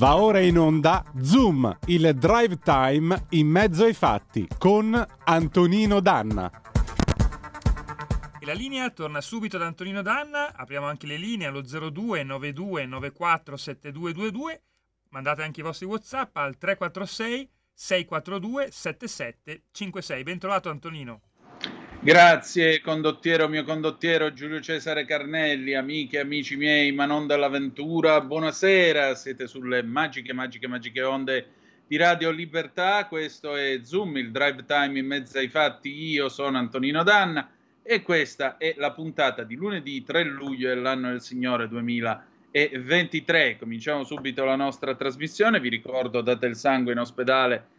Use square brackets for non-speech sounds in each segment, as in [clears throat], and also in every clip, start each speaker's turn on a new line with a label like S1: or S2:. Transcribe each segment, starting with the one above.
S1: Va ora in onda Zoom, il drive time in mezzo ai fatti con Antonino Danna.
S2: E la linea torna subito da Antonino Danna, apriamo anche le linee allo 02 92 94 7222, mandate anche i vostri Whatsapp al 346 642 7756. Ben trovato Antonino.
S3: Grazie condottiero mio condottiero Giulio Cesare Carnelli, amiche e amici miei, ma non buonasera, siete sulle magiche, magiche, magiche onde di Radio Libertà, questo è Zoom, il drive time in mezzo ai fatti, io sono Antonino Danna e questa è la puntata di lunedì 3 luglio dell'anno del Signore 2023. Cominciamo subito la nostra trasmissione, vi ricordo date il sangue in ospedale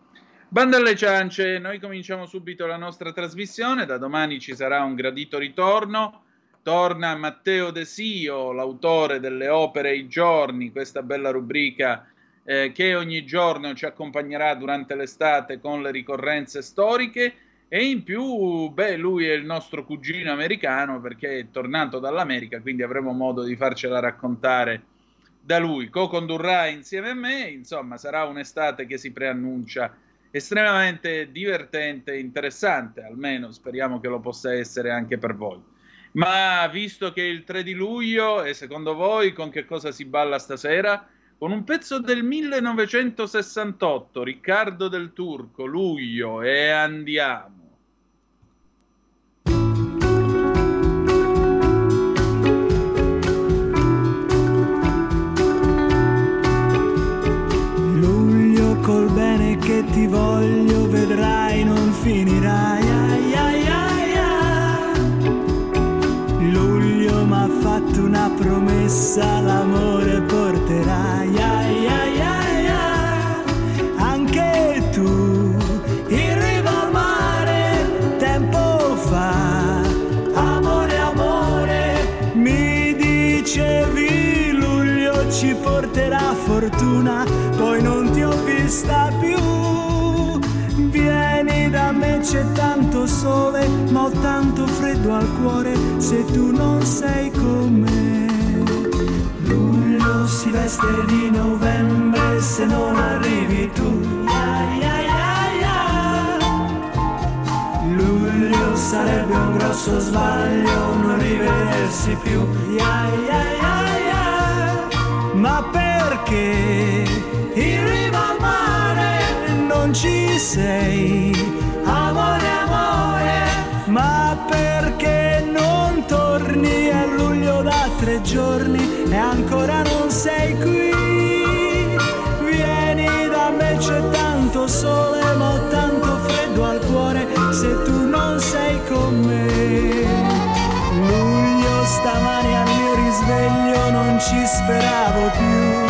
S3: Banda alle ciance, noi cominciamo subito la nostra trasmissione, da domani ci sarà un gradito ritorno, torna Matteo De Sio, l'autore delle opere I giorni, questa bella rubrica eh, che ogni giorno ci accompagnerà durante l'estate con le ricorrenze storiche e in più, beh, lui è il nostro cugino americano perché è tornato dall'America, quindi avremo modo di farcela raccontare da lui. Co-condurrà insieme a me, insomma, sarà un'estate che si preannuncia estremamente divertente e interessante, almeno speriamo che lo possa essere anche per voi. Ma visto che il 3 di luglio, e secondo voi con che cosa si balla stasera? Con un pezzo del 1968, Riccardo del Turco, luglio, e andiamo.
S4: Ti voglio vedrai non finirai. Ai, ai, ai, ai. Luglio m'ha fatto una promessa, l'amore porterai. Ai, ai, ai, ai. Anche tu in riva al mare tempo fa. Amore, amore, mi dicevi luglio ci porterà fortuna, poi non ti ho vista più c'è tanto sole, ma ho tanto freddo al cuore se tu non sei con me. Luglio si veste di novembre se non arrivi tu. Luglio sarebbe un grosso sbaglio non rivedersi più. Ma perché in riva al mare non ci sei? Tre giorni e ancora non sei qui. Vieni da me, c'è tanto sole, ma ho tanto freddo al cuore se tu non sei con me. Luglio stamani al mio risveglio non ci speravo più.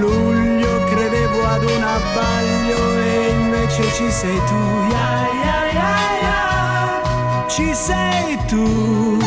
S4: Luglio credevo ad un abbaglio e invece ci sei tu. Ci sei tu,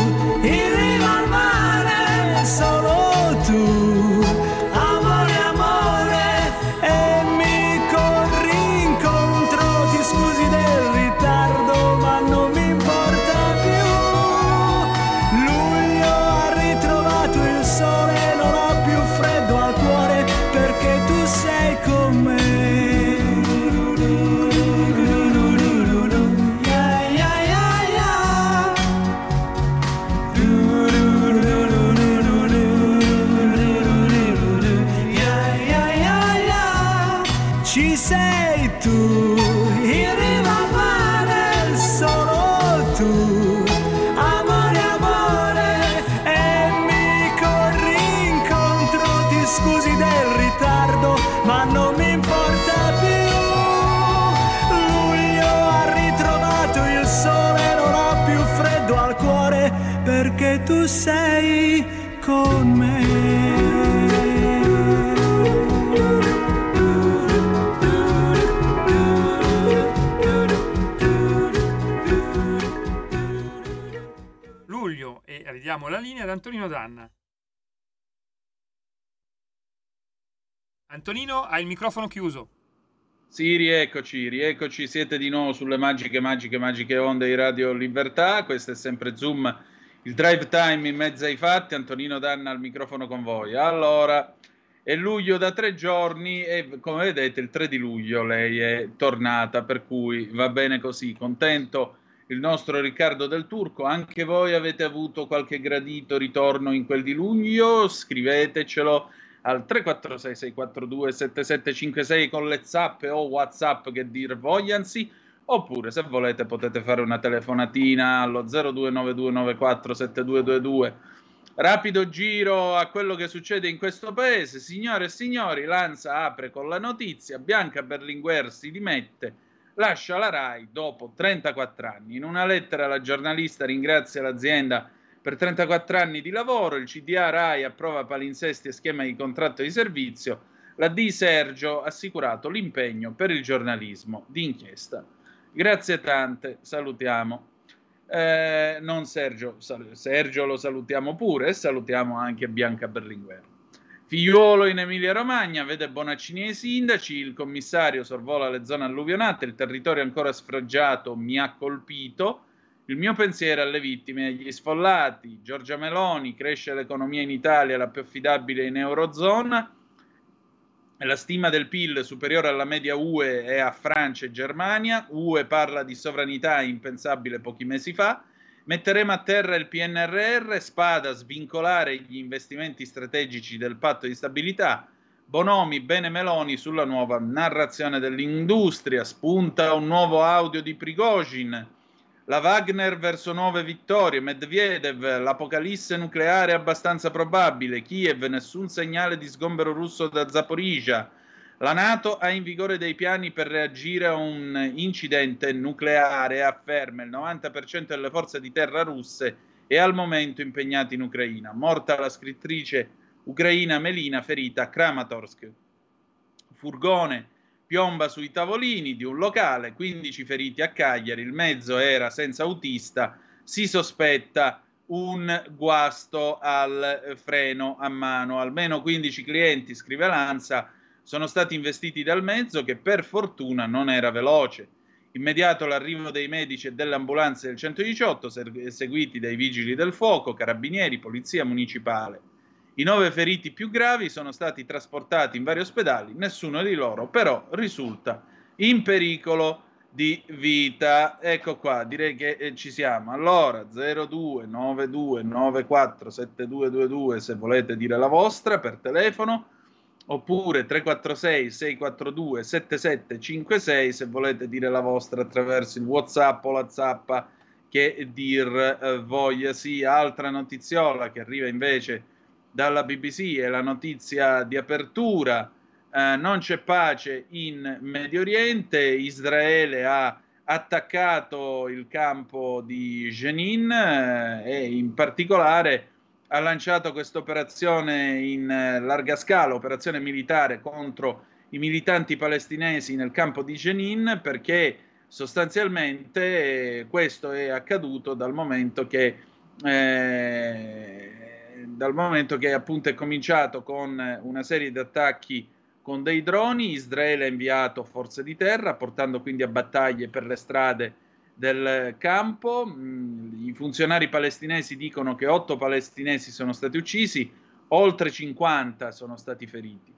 S2: ad Antonino Danna. Antonino, hai il microfono chiuso.
S3: Sì, rieccoci, rieccoci, siete di nuovo sulle magiche, magiche, magiche onde di Radio Libertà. Questo è sempre Zoom, il drive time in mezzo ai fatti. Antonino Danna al microfono con voi. Allora, è luglio da tre giorni e come vedete il 3 di luglio lei è tornata, per cui va bene così, contento il nostro Riccardo del Turco, anche voi avete avuto qualche gradito ritorno in quel di luglio? Scrivetecelo al 346 642 7756 con le zappe o whatsapp che dir vogliansi oppure se volete potete fare una telefonatina allo 0292947222 rapido giro a quello che succede in questo paese signore e signori Lanza apre con la notizia Bianca Berlinguer si dimette lascia la RAI dopo 34 anni. In una lettera la giornalista ringrazia l'azienda per 34 anni di lavoro, il CDA RAI approva palinsesti e schema di contratto di servizio, la D Sergio ha assicurato l'impegno per il giornalismo d'inchiesta. Grazie tante, salutiamo. Eh, non Sergio, Sergio lo salutiamo pure e salutiamo anche Bianca Berlinguer. Figliuolo in Emilia Romagna, vede Bonaccini e i sindaci, il commissario sorvola le zone alluvionate, il territorio ancora sfraggiato mi ha colpito, il mio pensiero alle vittime e agli sfollati, Giorgia Meloni, cresce l'economia in Italia, la più affidabile in Eurozona, la stima del PIL superiore alla media UE è a Francia e Germania, UE parla di sovranità impensabile pochi mesi fa, Metteremo a terra il PNRR, spada svincolare gli investimenti strategici del patto di stabilità. Bonomi, bene Meloni sulla nuova narrazione dell'industria. Spunta un nuovo audio di Prigozhin. La Wagner verso nuove vittorie. Medvedev, l'apocalisse nucleare abbastanza probabile. Kiev, nessun segnale di sgombero russo da Zaporizhia. La Nato ha in vigore dei piani per reagire a un incidente nucleare, afferma il 90% delle forze di terra russe è al momento impegnate in Ucraina. Morta la scrittrice ucraina Melina, ferita a Kramatorsk. Furgone piomba sui tavolini di un locale, 15 feriti a Cagliari, il mezzo era senza autista, si sospetta un guasto al freno a mano. Almeno 15 clienti, scrive Lanza, sono stati investiti dal mezzo che per fortuna non era veloce. Immediato l'arrivo dei medici e delle ambulanze del 118, seguiti dai vigili del fuoco, carabinieri, polizia municipale. I nove feriti più gravi sono stati trasportati in vari ospedali, nessuno di loro però risulta in pericolo di vita. Ecco qua, direi che eh, ci siamo. Allora, 0292947222 se volete dire la vostra per telefono oppure 346 642 7756 se volete dire la vostra attraverso il whatsapp o la zappa che dir eh, voglia sì altra notiziola che arriva invece dalla BBC è la notizia di apertura. Eh, non c'è pace in Medio Oriente. Israele ha attaccato il campo di Jenin eh, e in particolare ha lanciato questa operazione in eh, larga scala, operazione militare contro i militanti palestinesi nel campo di Jenin perché sostanzialmente eh, questo è accaduto dal momento che eh, dal momento che appunto è cominciato con una serie di attacchi con dei droni, Israele ha inviato forze di terra portando quindi a battaglie per le strade del campo. Mm, I funzionari palestinesi dicono che otto palestinesi sono stati uccisi, oltre 50 sono stati feriti.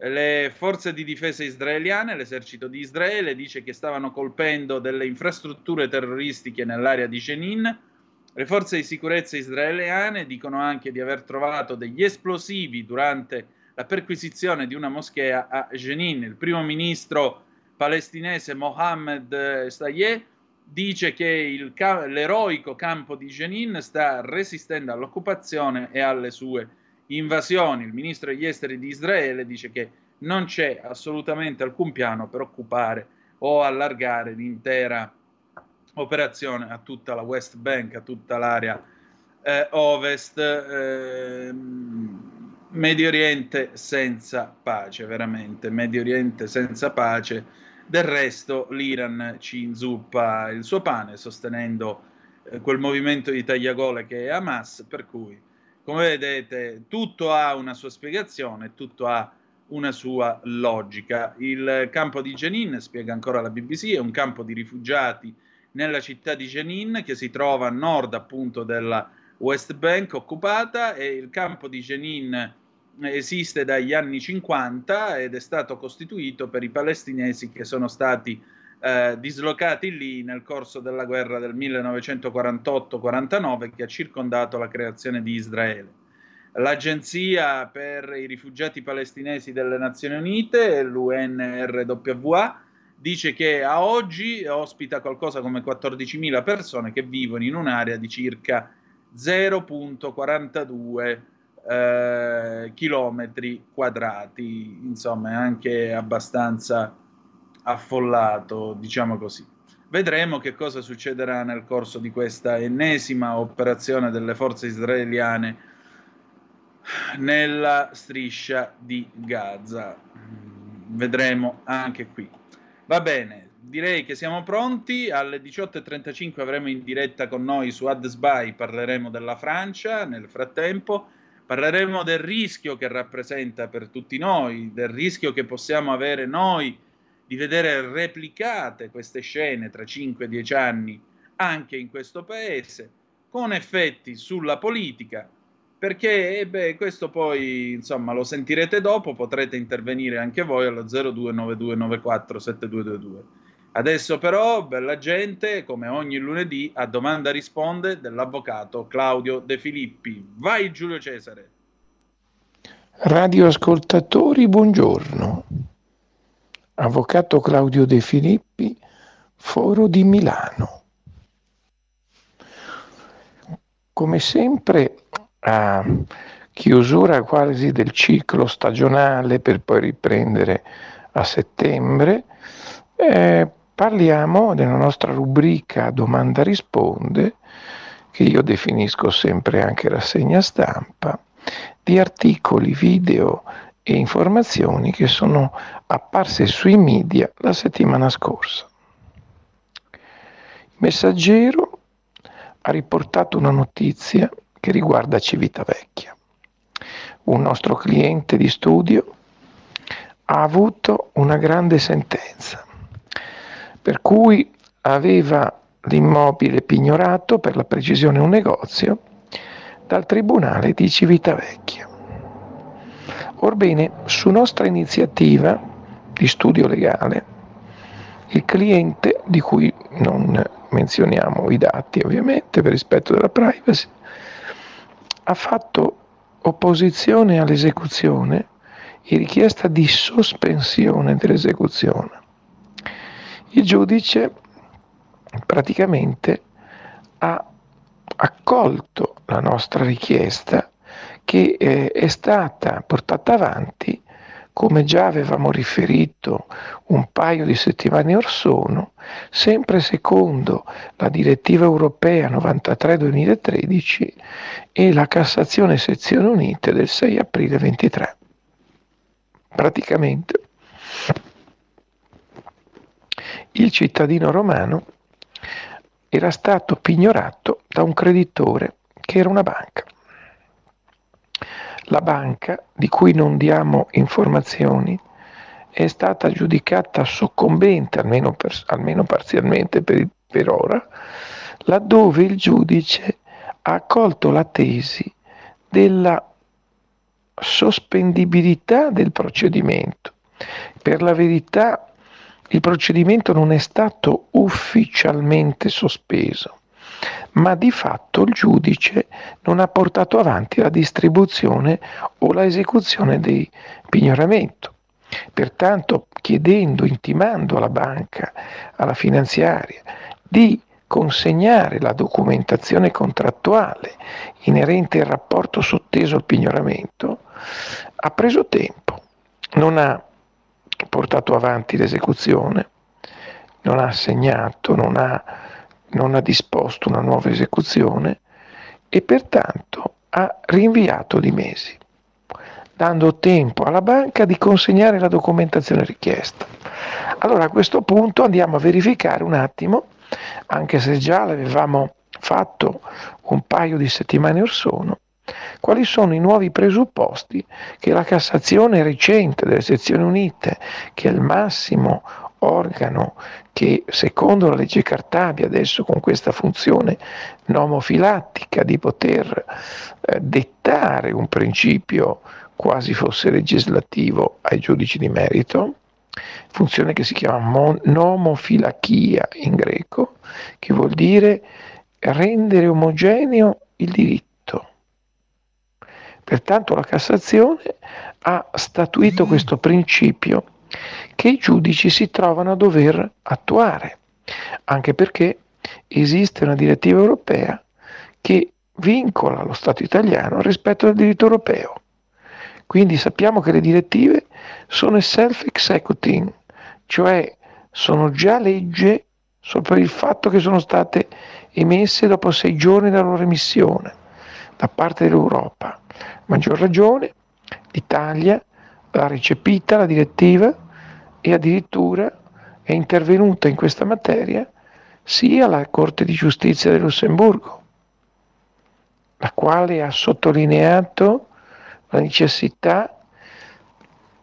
S3: Le forze di difesa israeliane, l'esercito di Israele, dice che stavano colpendo delle infrastrutture terroristiche nell'area di Jenin. Le forze di sicurezza israeliane dicono anche di aver trovato degli esplosivi durante la perquisizione di una moschea a Jenin. Il primo ministro palestinese Mohammed Stayeh dice che il, l'eroico campo di Jenin sta resistendo all'occupazione e alle sue invasioni. Il ministro degli esteri di Israele dice che non c'è assolutamente alcun piano per occupare o allargare l'intera operazione a tutta la West Bank, a tutta l'area eh, ovest. Eh, Medio Oriente senza pace, veramente, Medio Oriente senza pace del resto l'Iran ci inzuppa il suo pane sostenendo eh, quel movimento di tagliagole che è Hamas, per cui, come vedete, tutto ha una sua spiegazione, tutto ha una sua logica. Il campo di Jenin, spiega ancora la BBC, è un campo di rifugiati nella città di Jenin che si trova a nord appunto della West Bank occupata e il campo di Jenin esiste dagli anni 50 ed è stato costituito per i palestinesi che sono stati eh, dislocati lì nel corso della guerra del 1948-49 che ha circondato la creazione di Israele. L'Agenzia per i rifugiati palestinesi delle Nazioni Unite, l'UNRWA, dice che a oggi ospita qualcosa come 14.000 persone che vivono in un'area di circa 0.42 eh, chilometri quadrati, insomma è anche abbastanza affollato, diciamo così. Vedremo che cosa succederà nel corso di questa ennesima operazione delle forze israeliane nella striscia di Gaza. Vedremo anche qui. Va bene, direi che siamo pronti. Alle 18.35 avremo in diretta con noi su AdSby, parleremo della Francia. Nel frattempo parleremo del rischio che rappresenta per tutti noi, del rischio che possiamo avere noi di vedere replicate queste scene tra 5 e 10 anni anche in questo paese, con effetti sulla politica, perché eh beh, questo poi insomma lo sentirete dopo, potrete intervenire anche voi allo 0292947222. Adesso però, bella gente, come ogni lunedì, a domanda risponde dell'avvocato Claudio De Filippi. Vai Giulio Cesare.
S5: Radioascoltatori, buongiorno. Avvocato Claudio De Filippi, Foro di Milano. Come sempre, a chiusura quasi del ciclo stagionale per poi riprendere a settembre, eh, parliamo della nostra rubrica Domanda risponde, che io definisco sempre anche rassegna stampa, di articoli, video e informazioni che sono apparse sui media la settimana scorsa. Il messaggero ha riportato una notizia che riguarda Civitavecchia. Un nostro cliente di studio ha avuto una grande sentenza, per cui aveva l'immobile pignorato, per la precisione un negozio, dal Tribunale di Civitavecchia. Orbene, su nostra iniziativa di studio legale, il cliente, di cui non menzioniamo i dati ovviamente per rispetto della privacy, ha fatto opposizione all'esecuzione e richiesta di sospensione dell'esecuzione. Il giudice praticamente ha accolto la nostra richiesta che eh, è stata portata avanti, come già avevamo riferito un paio di settimane or sono, sempre secondo la direttiva europea 93-2013 e la Cassazione Sezioni Unite del 6 aprile 23. Praticamente il cittadino romano era stato pignorato da un creditore che era una banca. La banca, di cui non diamo informazioni, è stata giudicata soccombente, almeno, per, almeno parzialmente per, per ora, laddove il giudice ha accolto la tesi della sospendibilità del procedimento. Per la verità il procedimento non è stato ufficialmente sospeso ma di fatto il giudice non ha portato avanti la distribuzione o la esecuzione del pignoramento. Pertanto, chiedendo, intimando alla banca, alla finanziaria, di consegnare la documentazione contrattuale inerente al rapporto sotteso al pignoramento, ha preso tempo, non ha portato avanti l'esecuzione, non ha assegnato, non ha non ha disposto una nuova esecuzione e pertanto ha rinviato di mesi, dando tempo alla banca di consegnare la documentazione richiesta. Allora a questo punto andiamo a verificare un attimo, anche se già l'avevamo fatto un paio di settimane or sono, quali sono i nuovi presupposti che la Cassazione recente delle sezioni unite, che è il massimo organo che secondo la legge Cartabia adesso con questa funzione nomofilattica di poter eh, dettare un principio quasi fosse legislativo ai giudici di merito, funzione che si chiama mon- nomofilachia in greco, che vuol dire rendere omogeneo il diritto. Pertanto la Cassazione ha statuito questo principio che i giudici si trovano a dover attuare, anche perché esiste una direttiva europea che vincola lo Stato italiano rispetto al diritto europeo. Quindi sappiamo che le direttive sono self-executing, cioè sono già legge solo per il fatto che sono state emesse dopo sei giorni dalla loro emissione da parte dell'Europa. Maggior ragione, l'Italia l'ha recepita la direttiva e addirittura è intervenuta in questa materia sia la Corte di giustizia del Lussemburgo, la quale ha sottolineato la necessità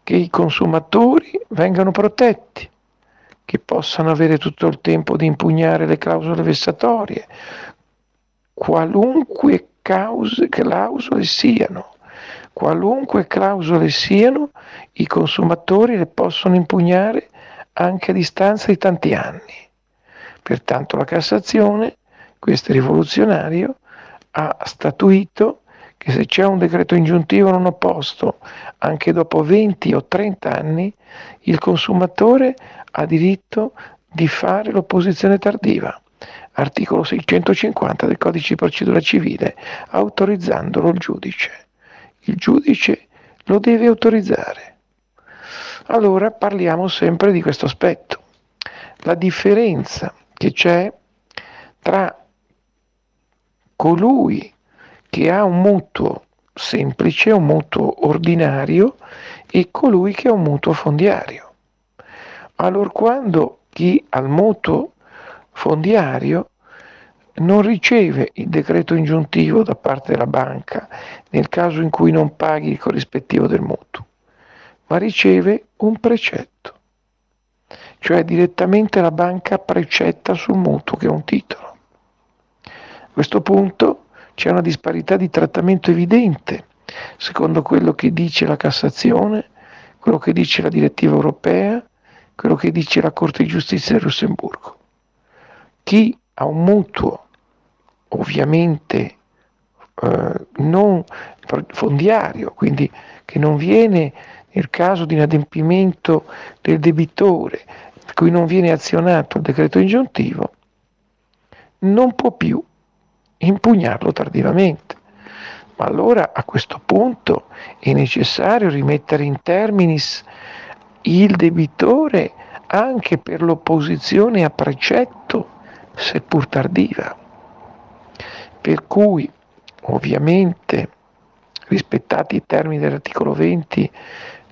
S5: che i consumatori vengano protetti, che possano avere tutto il tempo di impugnare le clausole vessatorie, qualunque cause, clausole siano. Qualunque clausole siano, i consumatori le possono impugnare anche a distanza di tanti anni. Pertanto la Cassazione, questo rivoluzionario, ha statuito che se c'è un decreto ingiuntivo non opposto, anche dopo 20 o 30 anni, il consumatore ha diritto di fare l'opposizione tardiva articolo 650 del codice di procedura civile, autorizzandolo il giudice. Il giudice lo deve autorizzare. Allora parliamo sempre di questo aspetto. La differenza che c'è tra colui che ha un mutuo semplice, un mutuo ordinario e colui che ha un mutuo fondiario. Allora quando chi ha il mutuo fondiario non riceve il decreto ingiuntivo da parte della banca nel caso in cui non paghi il corrispettivo del mutuo, ma riceve un precetto, cioè direttamente la banca precetta sul mutuo che è un titolo. A questo punto c'è una disparità di trattamento evidente, secondo quello che dice la Cassazione, quello che dice la direttiva europea, quello che dice la Corte di giustizia del Lussemburgo chi ha un mutuo ovviamente eh, non fondiario, quindi che non viene nel caso di inadempimento del debitore, per cui non viene azionato il decreto ingiuntivo, non può più impugnarlo tardivamente. Ma allora a questo punto è necessario rimettere in terminis il debitore anche per l'opposizione a precetto seppur tardiva. Per cui, ovviamente, rispettati i termini dell'articolo 20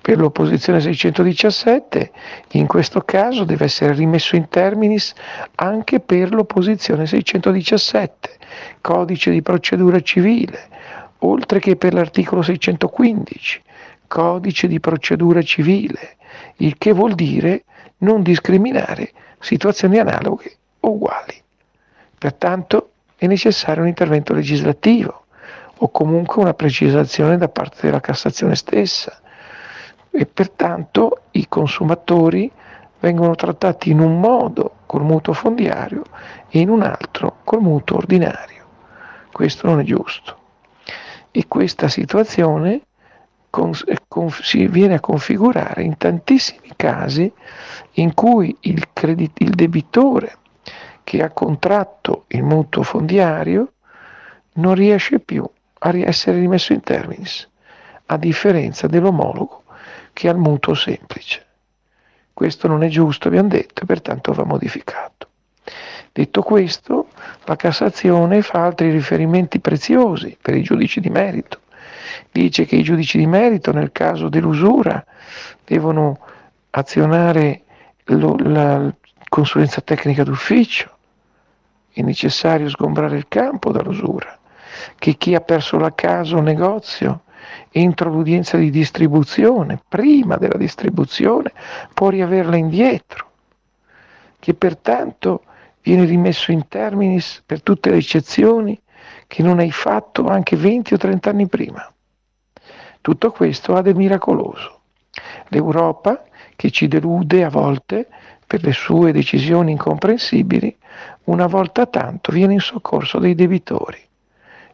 S5: per l'opposizione 617, in questo caso deve essere rimesso in terminis anche per l'opposizione 617, codice di procedura civile, oltre che per l'articolo 615, codice di procedura civile, il che vuol dire non discriminare situazioni analoghe uguali. Pertanto è necessario un intervento legislativo o comunque una precisazione da parte della Cassazione stessa e pertanto i consumatori vengono trattati in un modo col mutuo fondiario e in un altro col mutuo ordinario. Questo non è giusto. E questa situazione si viene a configurare in tantissimi casi in cui il, credit- il debitore che ha contratto il mutuo fondiario non riesce più a essere rimesso in terminis, a differenza dell'omologo che ha il mutuo semplice. Questo non è giusto, abbiamo detto, e pertanto va modificato. Detto questo, la Cassazione fa altri riferimenti preziosi per i giudici di merito. Dice che i giudici di merito nel caso dell'usura devono azionare lo, la consulenza tecnica d'ufficio, è necessario sgombrare il campo dall'usura, che chi ha perso la casa o negozio entro l'udienza di distribuzione, prima della distribuzione, può riaverla indietro, che pertanto viene rimesso in terminis per tutte le eccezioni che non hai fatto anche 20 o 30 anni prima. Tutto questo ha del miracoloso. L'Europa, che ci delude a volte per le sue decisioni incomprensibili, una volta tanto viene in soccorso dei debitori.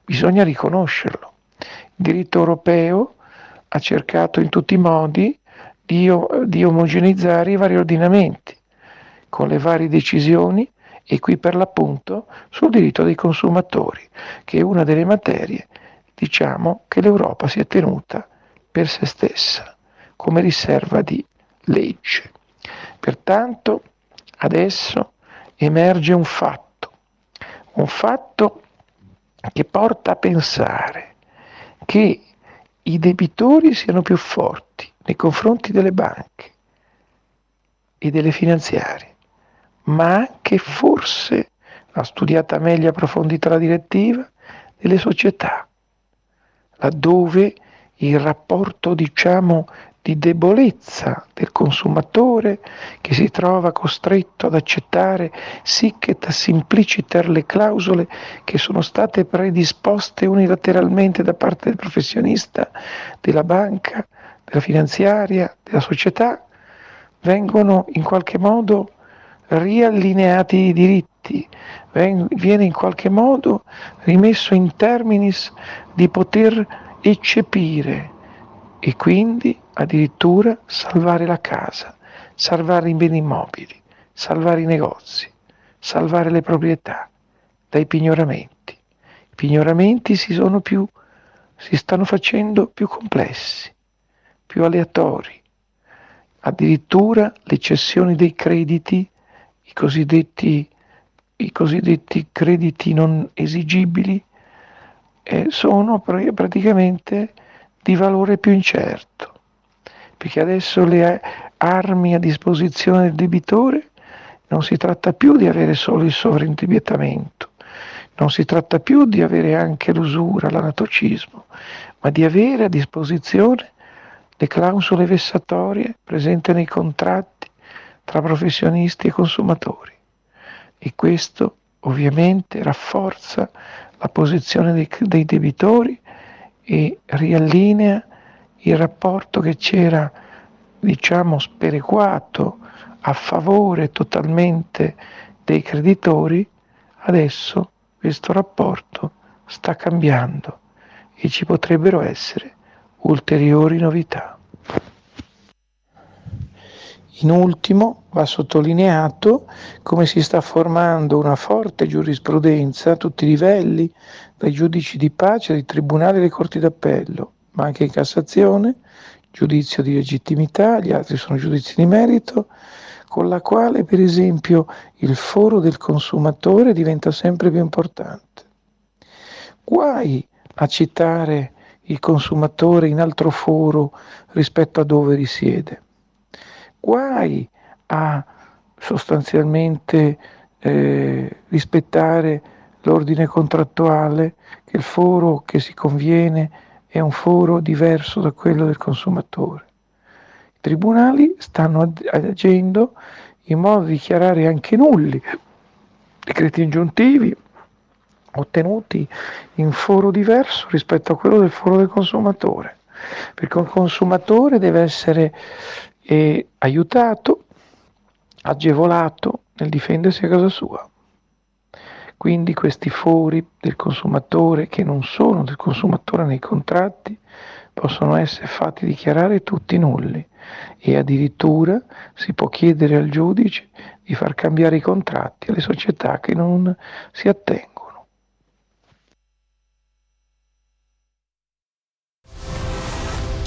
S5: Bisogna riconoscerlo. Il diritto europeo ha cercato in tutti i modi di, di omogeneizzare i vari ordinamenti, con le varie decisioni e qui per l'appunto sul diritto dei consumatori, che è una delle materie, diciamo, che l'Europa si è tenuta per se stessa, come riserva di legge. Pertanto adesso emerge un fatto, un fatto che porta a pensare che i debitori siano più forti nei confronti delle banche e delle finanziarie ma anche forse, ha studiata meglio e approfondita la direttiva, delle società, laddove il rapporto, diciamo, di debolezza del consumatore che si trova costretto ad accettare sic et simpliciter le clausole che sono state predisposte unilateralmente da parte del professionista, della banca, della finanziaria, della società, vengono in qualche modo riallineati i diritti, viene in qualche modo rimesso in terminis di poter eccepire e quindi addirittura salvare la casa, salvare i beni immobili, salvare i negozi, salvare le proprietà dai pignoramenti. I pignoramenti si, più, si stanno facendo più complessi, più aleatori. Addirittura le cessioni dei crediti i cosiddetti, i cosiddetti crediti non esigibili eh, sono praticamente di valore più incerto, perché adesso le armi a disposizione del debitore non si tratta più di avere solo il sovraindebitamento, non si tratta più di avere anche l'usura, l'anatocismo, ma di avere a disposizione le clausole vessatorie presenti nei contratti tra professionisti e consumatori. E questo ovviamente rafforza la posizione dei, dei debitori e riallinea il rapporto che c'era diciamo sperequato a favore totalmente dei creditori, adesso questo rapporto sta cambiando e ci potrebbero essere ulteriori novità. In ultimo va sottolineato come si sta formando una forte giurisprudenza a tutti i livelli, dai giudici di pace, dai tribunali e alle corti d'appello, ma anche in Cassazione, giudizio di legittimità, gli altri sono giudizi di merito, con la quale per esempio il foro del consumatore diventa sempre più importante. Guai a citare il consumatore in altro foro rispetto a dove risiede guai a sostanzialmente eh, rispettare l'ordine contrattuale, che il foro che si conviene è un foro diverso da quello del consumatore. I tribunali stanno agendo in modo da dichiarare anche nulli decreti ingiuntivi ottenuti in foro diverso rispetto a quello del foro del consumatore, perché un consumatore deve essere e aiutato, agevolato nel difendersi a casa sua. Quindi questi fori del consumatore che non sono del consumatore nei contratti possono essere fatti dichiarare tutti nulli e addirittura si può chiedere al giudice di far cambiare i contratti alle società che non si attengono.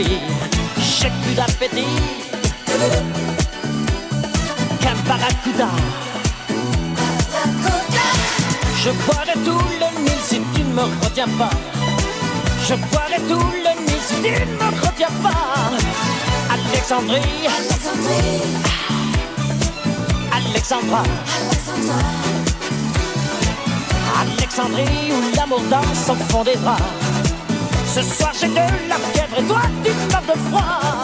S6: J'ai plus d'appétit qu'un barracuda. Je boirai tout le Nil si tu ne me retiens pas. Je boirai tout le Nil si tu ne me retiens pas. Alexandrie, Alexandra, Alexandrie où l'amour danse au fond des draps. Ce soir j'ai de la fièvre et toi tu meurs de froid.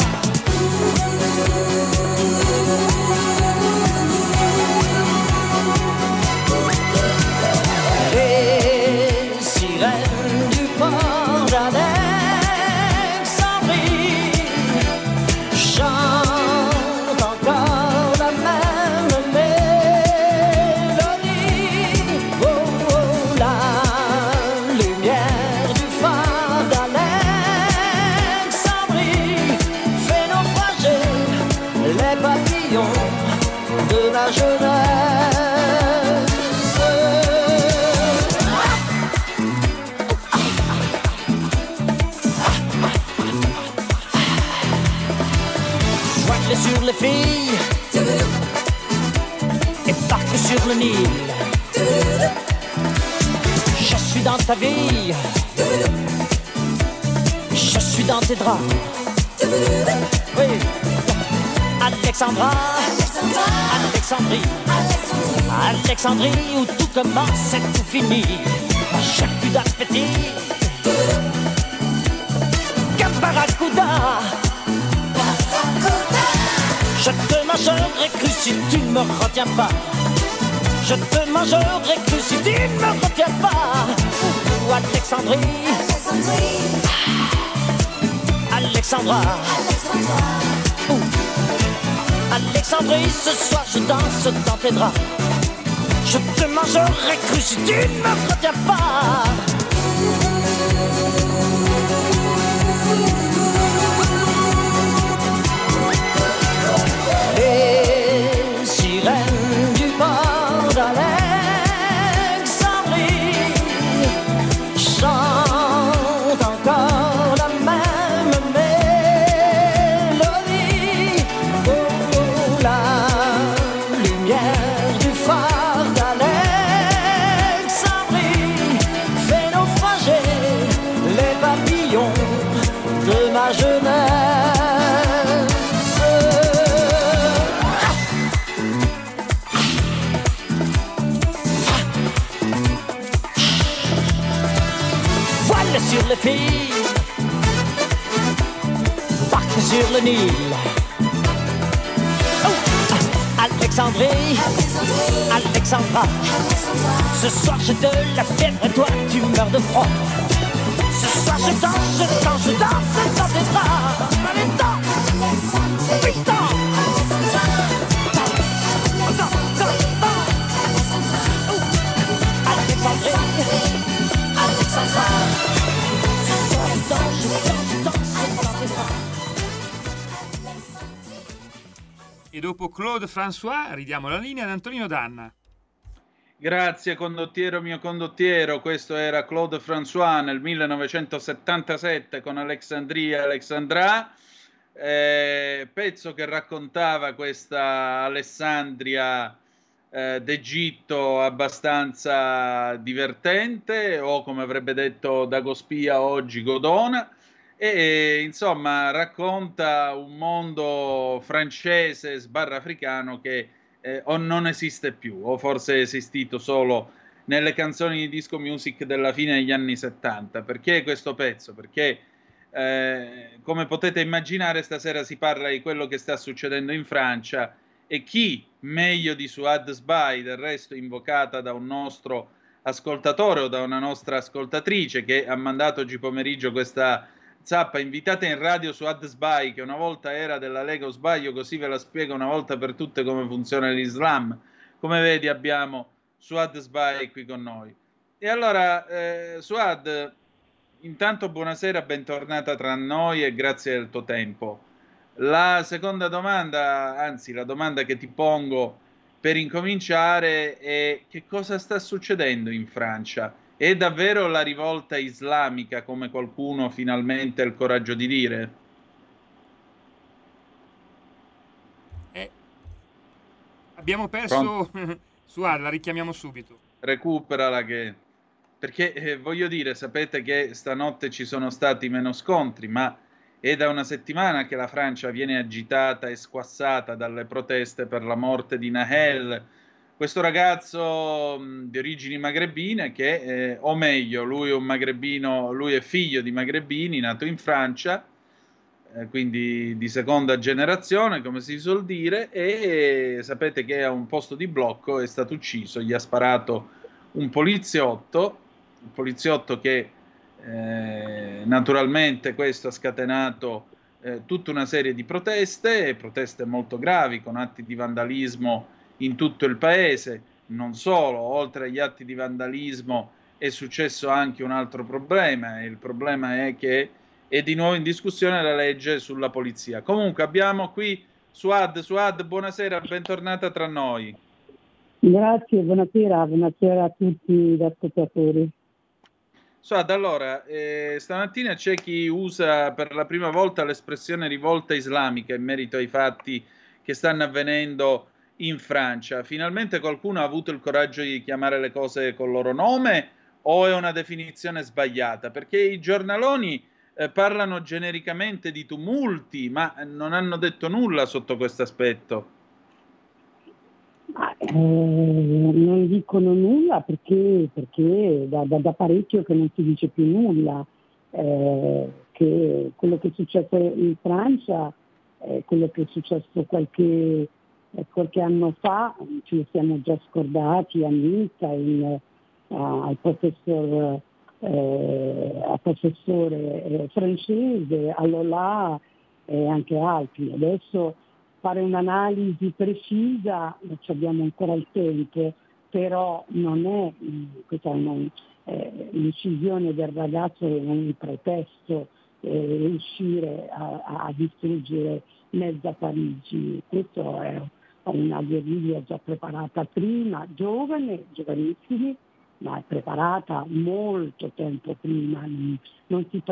S6: Ta vie, je suis dans tes draps. Oui, Alexandra, Alexandrie, Alexandrie où tout commence et tout finit. J'ai plus d'appétit qu'un barracuda. Je te mangerai cru si tu ne me retiens pas. Je te mangerai cru si tu ne me retiens pas. Alexandrie, Alexandra. Alexandrie, ce soir je danse dans tes draps. Je te mangerai cru si tu ne me retiens pas. Oh, Alexandrie, Alexandra. Ce soir j'ai de la fièvre toi tu meurs de froid. Ce soir je danse, je danse, je danse dans tes bras.
S2: Dopo Claude François ridiamo la linea ad Antonino Danna.
S3: Grazie condottiero mio condottiero, questo era Claude François nel 1977 con Alexandria Alexandra, eh, pezzo che raccontava questa Alessandria eh, d'Egitto abbastanza divertente o come avrebbe detto Dagospia oggi Godona e insomma racconta un mondo francese sbarra africano che eh, o non esiste più, o forse è esistito solo nelle canzoni di disco music della fine degli anni 70. Perché questo pezzo? Perché, eh, come potete immaginare, stasera si parla di quello che sta succedendo in Francia e chi meglio di Suad Sbai, del resto invocata da un nostro ascoltatore o da una nostra ascoltatrice che ha mandato oggi pomeriggio questa Zappa, invitate in radio su Adesbai, che una volta era della Lega o sbaglio, così ve la spiego una volta per tutte come funziona l'Islam. Come vedi abbiamo Suad Sbai qui con noi. E allora, eh, Suad, intanto buonasera, bentornata tra noi e grazie del tuo tempo. La seconda domanda, anzi la domanda che ti pongo per incominciare è che cosa sta succedendo in Francia? È davvero la rivolta islamica, come qualcuno finalmente ha il coraggio di dire?
S2: Eh, abbiamo perso... [laughs] Suad, la richiamiamo subito.
S3: Recuperala che... Perché eh, voglio dire, sapete che stanotte ci sono stati meno scontri, ma è da una settimana che la Francia viene agitata e squassata dalle proteste per la morte di Nahel, questo ragazzo mh, di origini magrebine che, eh, o meglio, lui è un magrebino, lui è figlio di magrebini, nato in Francia, eh, quindi di seconda generazione, come si suol dire, e sapete che a un posto di blocco è stato ucciso, gli ha sparato un poliziotto, un poliziotto che eh, naturalmente questo ha scatenato eh, tutta una serie di proteste, proteste molto gravi con atti di vandalismo in tutto il paese. Non solo, oltre agli atti di vandalismo è successo anche un altro problema, il problema è che è di nuovo in discussione la legge sulla polizia. Comunque abbiamo qui Suad, Suad, buonasera, bentornata tra noi.
S7: Grazie, buonasera, buonasera a tutti gli ascoltatori.
S3: Suad, allora, eh, stamattina c'è chi usa per la prima volta l'espressione rivolta islamica in merito ai fatti che stanno avvenendo in Francia. Finalmente qualcuno ha avuto il coraggio di chiamare le cose col loro nome o è una definizione sbagliata? Perché i giornaloni eh, parlano genericamente di tumulti, ma non hanno detto nulla sotto questo aspetto.
S7: Eh, non dicono nulla perché, perché da, da, da, parecchio che non si dice più nulla. Eh, che quello che è successo in Francia, eh, quello che è successo qualche qualche anno fa ne siamo già scordati a Nizza in, uh, al professor, eh, al professore eh, francese, all'Ola e anche altri. Adesso fare un'analisi precisa, non abbiamo ancora il tempo, però non è, questa una, eh, l'incisione del ragazzo è un pretesto eh, riuscire a, a distruggere mezza Parigi. Questo è una guerriglia già preparata prima, giovane, giovanissimi, ma preparata molto tempo prima. Non, si,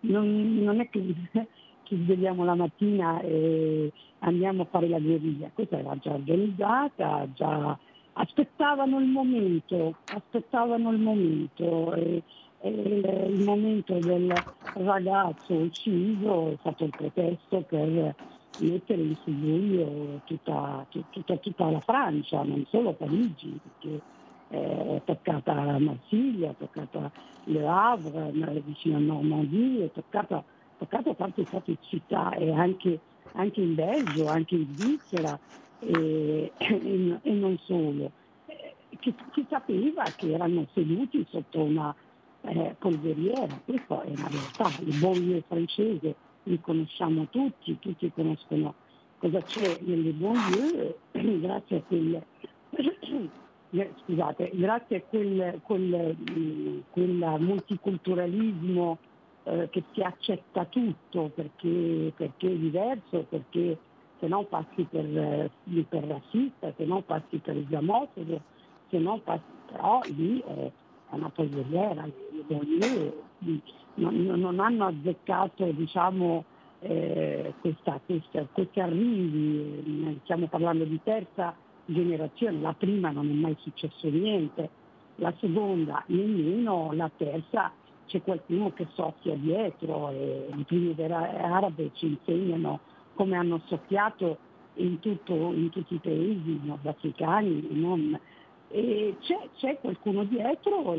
S7: non, non è che [laughs] ci svegliamo la mattina e andiamo a fare la guerriglia, questa era già organizzata, già aspettavano il momento, aspettavano il momento e, e il momento del ragazzo ucciso è stato il pretesto per mettere in subbuglio tutta, tutta, tutta, la Francia, non solo Parigi, perché eh, è toccata Marsiglia, è toccata Le Havre, vicino a Normandie, è toccata, toccata tante, tante città e anche, anche, in Belgio, anche in Svizzera e, e, e non solo. Che si sapeva che erano seduti sotto una eh, polveriera, questa è una realtà, il banlieue francese li conosciamo tutti, tutti conoscono cosa c'è nelle banlieue, [clears throat] grazie a quel, [clears throat] scusate, grazie a quel, quel, quel multiculturalismo eh, che si accetta tutto perché, perché, è diverso, perché se no passi per, eh, per razzista, se no passi per islamofobo, se no passi, però lì è una le donne non, hanno azzeccato diciamo, eh, questa, questa, questi arrivi, eh, stiamo parlando di terza generazione, la prima non è mai successo niente, la seconda nemmeno, la terza c'è qualcuno che soffia dietro e i primi arabi ci insegnano come hanno soffiato in, tutto, in tutti i paesi nordafricani. Non, e c'è, c'è, qualcuno dietro,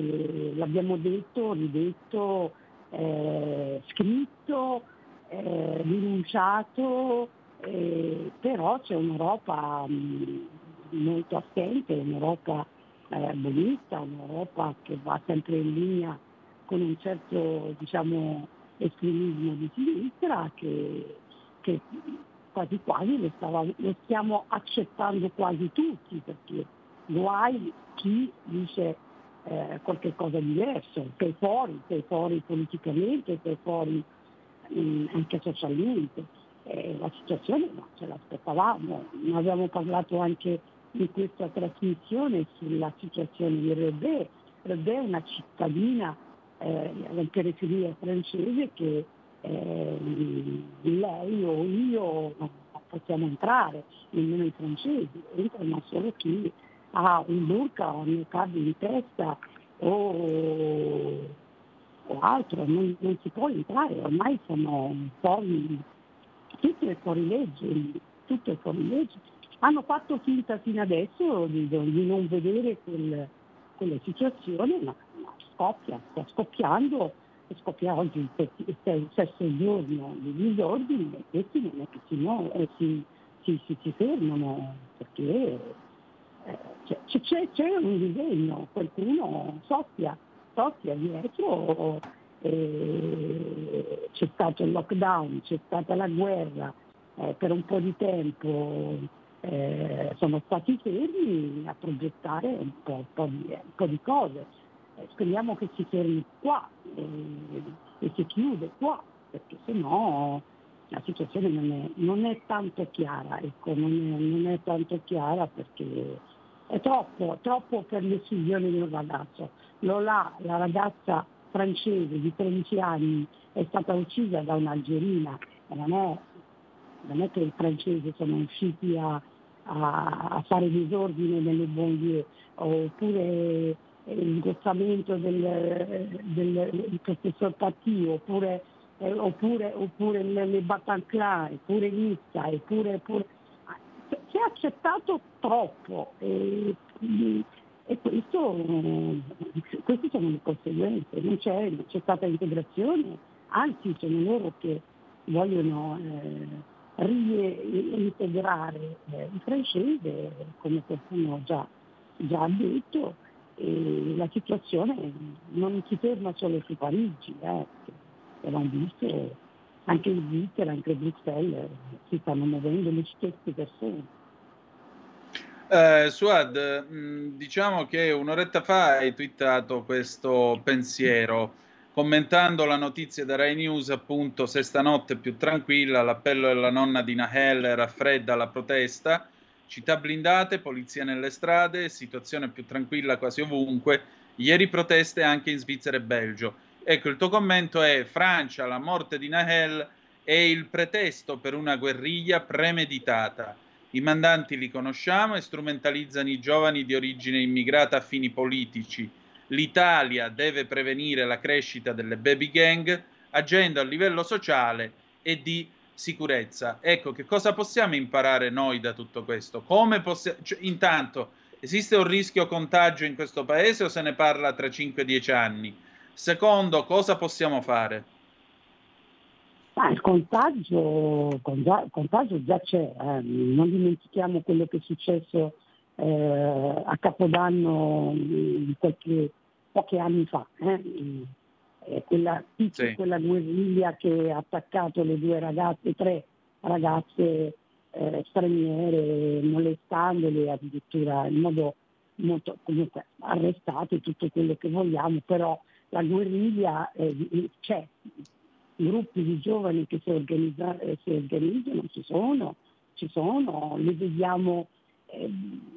S7: l'abbiamo detto, ridetto, eh, scritto, eh, rinunciato, eh, però c'è un'Europa mh, molto assente, un'Europa eh, buonista, un'Europa che va sempre in linea con un certo diciamo, estremismo di sinistra che, che quasi quasi lo, stava, lo, stiamo accettando quasi tutti, perché guai chi dice eh, qualche cosa di diverso, sei fuori, sei fuori politicamente, sei fuori mh, mm, anche socialmente. Eh, la situazione no, ce l'aspettavamo, ne abbiamo parlato anche in questa trasmissione sulla situazione di Rebè. Rebè è una cittadina eh, la periferia francese che eh, lei o io non possiamo entrare, nemmeno i francesi, entrano solo chi ha un burka o un niqab in testa o, o altro, non, non, si può entrare, ormai sono fuori, tutto è fuori legge, tutto è fuori legge. Hanno fatto finta fino adesso di, di non vedere quel, quelle situazioni, ma scoppia, sta scoppiando scoppia oggi il, sesto giorno di disordini e questi non è che si, no, eh, si, si, si, si fermano perché c'è, c'è, c'è, un disegno, qualcuno soffia, soffia dietro, eh, c'è stato il lockdown, c'è stata la guerra eh, per un po' di tempo, eh, sono stati fermi a progettare un po', un po', di, un po di, cose. Speriamo che si fermi qua e, e si chiude qua, perché se no la situazione non è, non è tanto chiara, ecco, non, è, non è, tanto chiara perché è troppo, troppo per l'uccisione di un ragazzo. Lola, la ragazza francese di 13 anni, è stata uccisa da un'algerina, non è, non è che i francesi sono usciti a, a, a fare disordine nelle banlieue, oppure il gossamento del, del, del professor Patti oppure, eh, oppure, oppure le, le Bataclan, oppure Nizza, eppure, eppure, si è accettato troppo e, e questo, queste sono le conseguenze, non c'è, non c'è stata integrazione, anzi sono loro che vogliono eh, reintegrare eh, il francese, come qualcuno già, già detto, e la situazione non si ferma solo su Parigi, eh, abbiamo visto anche in Svizzera, anche a Bruxelles, si stanno muovendo le stesse persone.
S3: Eh, Suad, mh, diciamo che un'oretta fa hai twittato questo pensiero commentando la notizia da Rai News, appunto, se stanotte è più tranquilla, l'appello della nonna di Nahel raffredda la protesta città blindate, polizia nelle strade, situazione più tranquilla quasi ovunque, ieri proteste anche in Svizzera e Belgio. Ecco, il tuo commento è Francia, la morte di Nahel è il pretesto per una guerriglia premeditata. I mandanti li conosciamo e strumentalizzano i giovani di origine immigrata a fini politici. L'Italia deve prevenire la crescita delle baby gang agendo a livello sociale e di sicurezza. Ecco, che cosa possiamo imparare noi da tutto questo? Come possiamo... Cioè, intanto, esiste un rischio contagio in questo paese o se ne parla tra 5 e 10 anni? Secondo, cosa possiamo fare?
S7: Ah, il contagio, contagio già c'è, eh. non dimentichiamo quello che è successo eh, a Capodanno di qualche, pochi anni fa. Eh, quella, sì. quella guerriglia che ha attaccato le due ragazze, tre ragazze eh, straniere, molestandole addirittura in modo molto comunque arrestate, tutto quello che vogliamo, però la guerriglia eh, c'è, gruppi di giovani che si, organizza, eh, si organizzano, ci sono, ci sono, le vediamo, eh,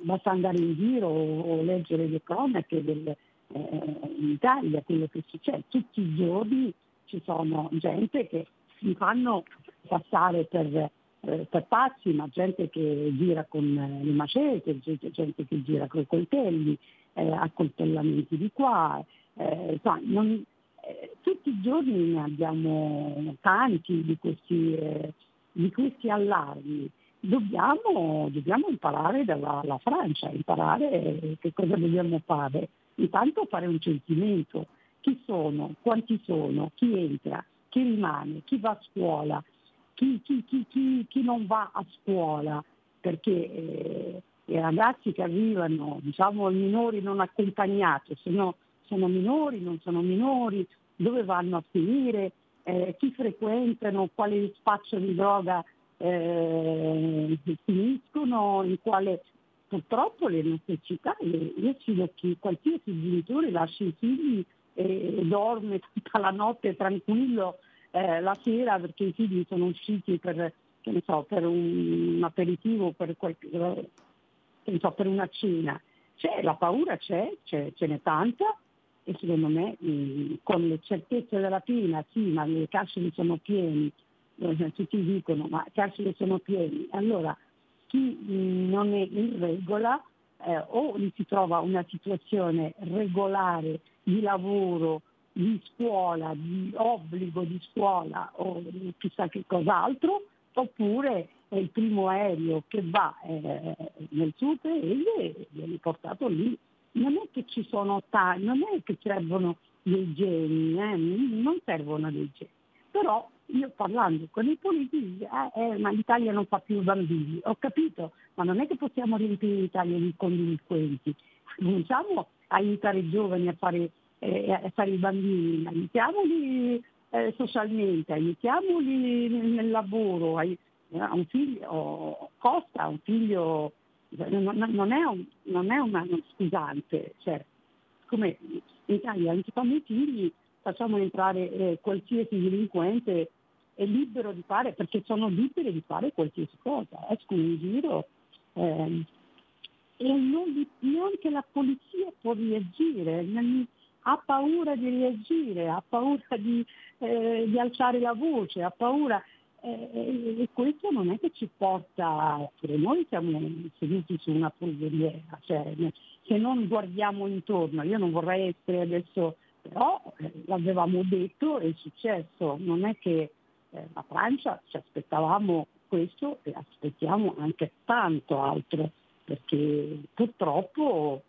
S7: basta andare in giro o, o leggere le cronache del, eh, in Italia, quello che succede. Tutti i giorni ci sono gente che si fanno passare per, eh, per pazzi, ma gente che gira con eh, le macete, gente, gente che gira con i coltelli, eh, accoltellamenti di qua. Eh, non, eh, tutti i giorni ne abbiamo tanti di questi, eh, di questi allarmi. Dobbiamo, dobbiamo, imparare dalla Francia, imparare che cosa dobbiamo fare. Intanto fare un censimento. Chi sono, quanti sono, chi entra, chi rimane, chi va a scuola, chi, chi, chi, chi non va a scuola, perché eh, i ragazzi che arrivano, diciamo i minori non accompagnati, se no sono minori, non sono minori, dove vanno a finire, eh, chi frequentano, quale spaccio di droga eh, finiscono, in quale purtroppo le nostre città, io sfido che qualsiasi genitore lascia i figli e dorme tutta la notte tranquillo eh, la sera perché i figli sono usciti per, so, per un, un, aperitivo, per, qualche, so, per una cena. C'è, la paura c'è, c'è, ce n'è tanta e secondo me mh, con le certezze della pena, sì, ma le carceri sono pieni, eh, tutti dicono ma le carceri sono pieni, allora chi mh, non è in regola eh, o si trova una situazione regolare di lavoro, di scuola, di obbligo di scuola o chissà che cos'altro, oppure è il primo aereo che va eh, nel suo paese e viene portato lì. Non è che ci sono tali, non è che servono dei geni, eh, non servono dei geni. Però io parlando con i politici, eh, eh, ma l'Italia non fa più bambini, ho capito, ma non è che possiamo riempire l'Italia con delinquenti. Cominciamo a aiutare i giovani a fare eh, a fare i bambini, aiutiamoli eh, socialmente, aiutiamoli nel, lavoro, a un figlio, costa un figlio, non, non è, un, non è una, una scusante, cioè, come in Italia non fanno i figli, facciamo entrare eh, qualsiasi delinquente è libero di fare, perché sono liberi di fare qualsiasi cosa, escono in giro eh, e non, neanche la polizia può reagire, ha paura di reagire, ha paura di, eh, di alzare la voce, ha paura eh, e questo non è che ci porta, pure noi siamo seduti su una polveriera, cioè, se non guardiamo intorno, io non vorrei essere adesso, però eh, l'avevamo detto, è successo, non è che eh, la Francia ci aspettavamo questo e aspettiamo anche tanto altro, perché purtroppo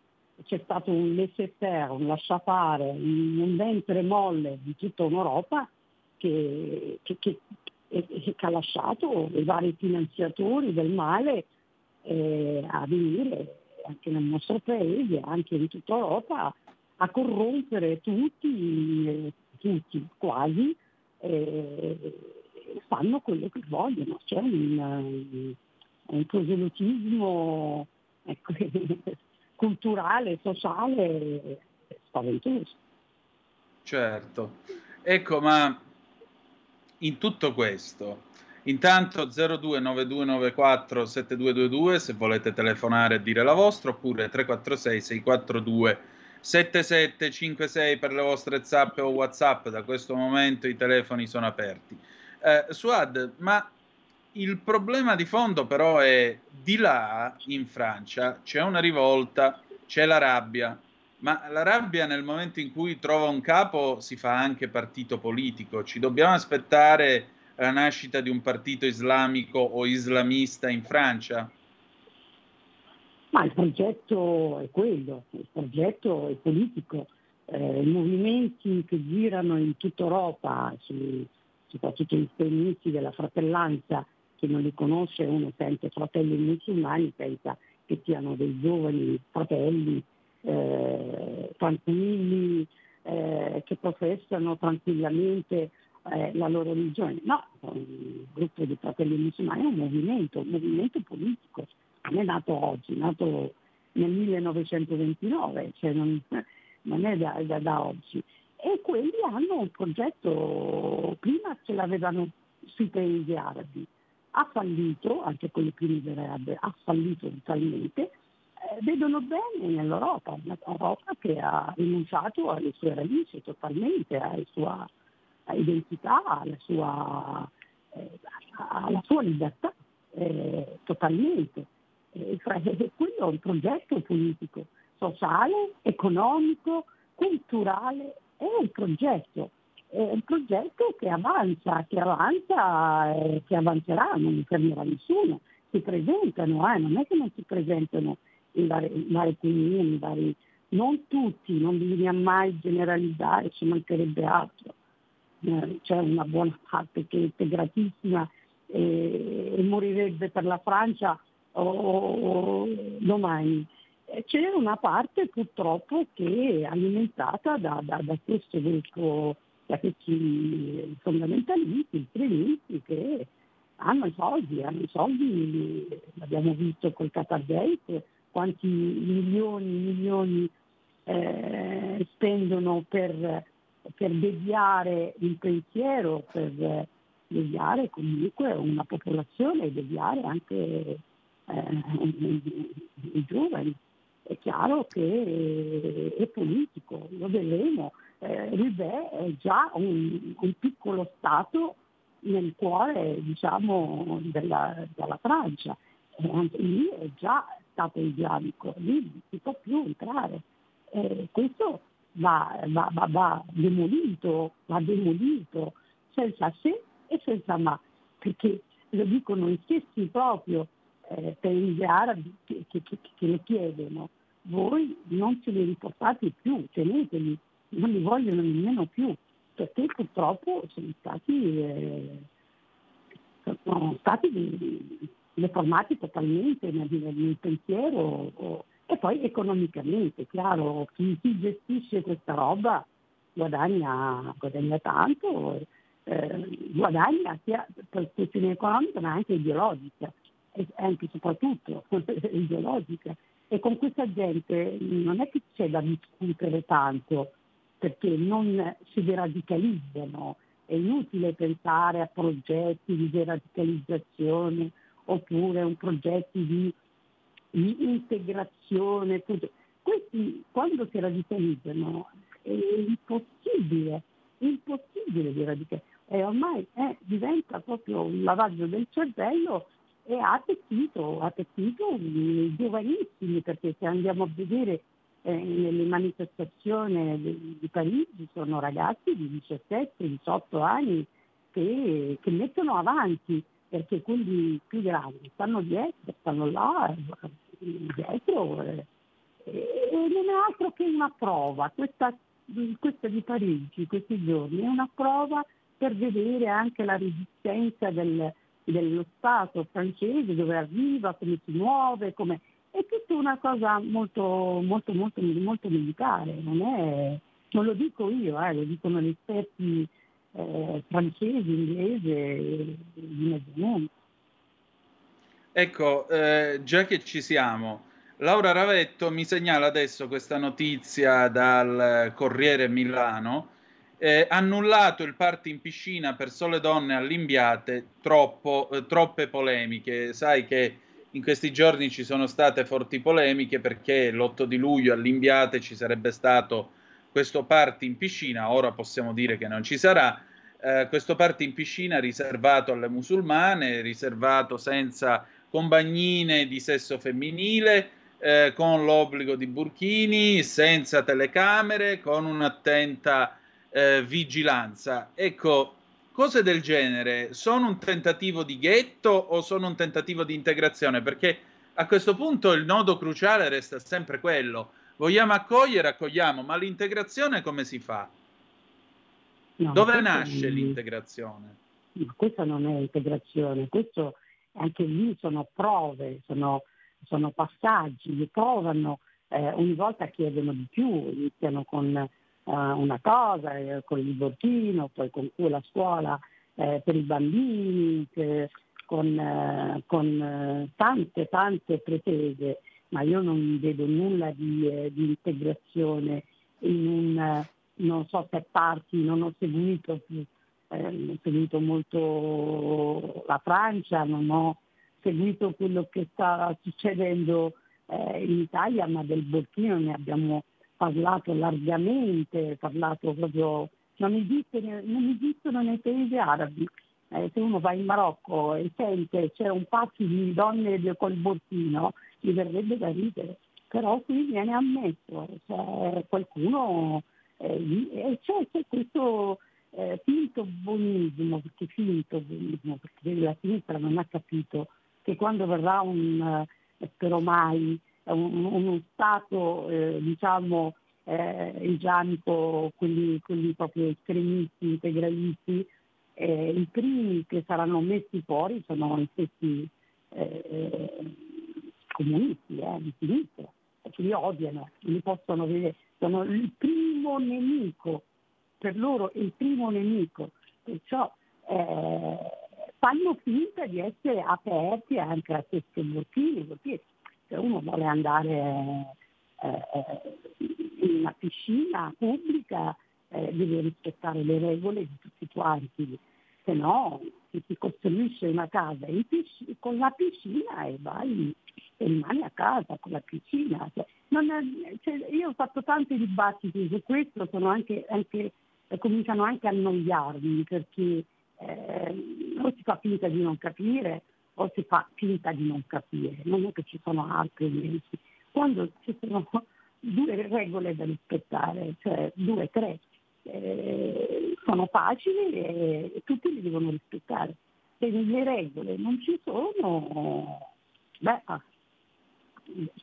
S7: c'è stato un laissez-faire, un lasciafare, un ventre molle di tutta un'Europa che, che, che, che ha lasciato i vari finanziatori del male eh, a venire anche nel nostro paese, anche in tutta Europa, a corrompere tutti, eh, tutti quasi, eh, fanno quello che vogliono. C'è un, un proselitismo ecco, [laughs] culturale, sociale, spaventoso.
S3: Certo. Ecco, ma in tutto questo, intanto 029294 7222 se volete telefonare e dire la vostra, oppure 346 642 7756 per le vostre zappe o whatsapp, da questo momento i telefoni sono aperti. Eh, Suad, ma il problema di fondo però è di là in Francia c'è una rivolta, c'è la rabbia, ma la rabbia nel momento in cui trova un capo si fa anche partito politico. Ci dobbiamo aspettare la nascita di un partito islamico o islamista in Francia?
S7: Ma il progetto è quello, il progetto è politico. Eh, I movimenti che girano in tutta Europa, su, soprattutto gli estremisti della fratellanza, chi non li conosce uno sente fratelli musulmani, pensa che siano dei giovani fratelli eh, tranquilli, eh, che professano tranquillamente eh, la loro religione. No, un gruppo di fratelli musulmani è un movimento, un movimento politico, non è nato oggi, è nato nel 1929, cioè non, non è da, da, da oggi. E quelli hanno un progetto, prima ce l'avevano sui paesi arabi, ha fallito, anche che mi direbbe, ha fallito totalmente, vedono bene nell'Europa, un'Europa che ha rinunciato alle sue radici totalmente, alla sua identità, alla sua, eh, alla sua libertà eh, totalmente. E quello è un progetto politico, sociale, economico, culturale, è un progetto è un progetto che avanza, che avanza e che avanzerà, non mi fermerà nessuno. Si presentano, eh, non è che non si presentano in vari, in comuni, vari, non tutti, non bisogna mai generalizzare, ci mancherebbe altro. Eh, c'è una buona parte che è integratissima e, e morirebbe per la Francia o, o domani. C'è una parte purtroppo che è alimentata da, da, da questo gruppo da questi fondamentalisti, estremisti che hanno i soldi, hanno i soldi, l'abbiamo visto col Qatargate, quanti milioni e milioni eh, spendono per, per, deviare il pensiero, per deviare comunque una popolazione, deviare anche eh, i giovani. È chiaro che è politico, lo vedremo, eh, Roubaix è già un, un, piccolo Stato nel cuore diciamo, della, della Francia, e anche lì è già Stato islamico, lì non si può più entrare. Eh, questo va, va, va, va, demolito, va demolito senza se e senza ma, perché lo dicono i stessi proprio eh, paesi arabi che, che, che, che lo chiedono, voi non ce li riportate più, teneteli, non li vogliono nemmeno più, perché purtroppo sono stati, eh, sono stati deformati totalmente nel, nel pensiero o, e poi economicamente, chiaro, chi, chi, gestisce questa roba guadagna, guadagna tanto, eh, guadagna sia per questione economica ma anche ideologica, e anche soprattutto [laughs] ideologica. E con questa gente non è che c'è da discutere tanto, perché non si deradicalizzano. È inutile pensare a progetti di deradicalizzazione oppure un progetto di, di integrazione. Questi quando si radicalizzano è impossibile, impossibile di radicalizzare. E ormai eh, diventa proprio un lavaggio del cervello e ha attecchito, ha attecchito i giovanissimi, perché se andiamo a vedere eh, nelle manifestazioni di, di, Parigi sono ragazzi di 17-18 anni che, che, mettono avanti perché quelli più grandi stanno dietro, stanno là dietro eh, e non è altro che una prova. Questa, questa di Parigi, questi giorni, è una prova per vedere anche la resistenza del, dello Stato francese, dove arriva, come si muove, come è tutta una cosa molto, molto, molto, molto militare, non, è, non lo dico io, eh, lo dicono gli esperti eh, francesi, inglesi di mezzo mondo.
S3: Ecco, eh, già che ci siamo, Laura Ravetto mi segnala adesso questa notizia dal Corriere Milano. Eh, annullato il party in piscina per sole donne all'imbiate, troppo, eh, troppe polemiche. Sai che in questi giorni ci sono state forti polemiche perché l'8 di luglio all'Imbiate ci sarebbe stato questo party in piscina, ora possiamo dire che non ci sarà, eh, questo party in piscina riservato alle musulmane, riservato senza compagnine di sesso femminile, eh, con l'obbligo di burchini, senza telecamere, con un'attenta eh, vigilanza. Ecco, cose del genere sono un tentativo di ghetto o sono un tentativo di integrazione? Perché a questo punto il nodo cruciale resta sempre quello. Vogliamo accogliere, accogliamo, ma l'integrazione come si fa? No, Dove nasce non... l'integrazione?
S7: No, questa non è integrazione, questo anche lì sono prove, sono, sono passaggi, li provano, eh, ogni volta chiedono di più, iniziano con uh, una cosa, eh, con il borchino, poi con cui la scuola eh, per i bambini, che, con, eh, con eh, tante, tante pretese, ma io non vedo nulla di, eh, di integrazione in un, non so se parti, non ho seguito eh, ho seguito molto la Francia, non ho seguito quello che sta succedendo eh, in Italia, ma del Burkina ne abbiamo parlato largamente, parlato proprio, non esistono, non esistono nei paesi arabi. Eh, se uno va in Marocco e sente c'è un pazzo di donne col borchino, gli verrebbe da ridere, però qui viene ammesso, c'è qualcuno e c'è, c'è questo eh, finto buonismo, perché finto buonismo, perché la sinistra non ha capito che quando verrà un, eh, spero mai, un, uno Stato eh, diciamo eh, islamico, quelli, quelli proprio estremisti, integralisti, eh, i primi che saranno messi fuori sono gli stessi eh, comunisti eh, di sinistra, perché li odiano, li possono vedere, sono il primo nemico, per loro il primo nemico, perciò eh, fanno finta di essere aperti anche a questi motivi, perché se uno vuole andare eh, in una piscina pubblica eh, deve rispettare le regole di tutti quanti, se no si costruisce una casa piscina, con la piscina e vai e rimani a casa con la piscina. Cioè, è, cioè, io ho fatto tanti dibattiti su questo, anche, anche, cominciano anche a annoiarmi perché eh, o si fa finta di non capire o si fa finta di non capire, non è che ci sono altri mesi. Quando ci sono due regole da rispettare, cioè due, tre, eh, sono facili e, tutti li devono rispettare. Se le regole non ci sono, beh, ah,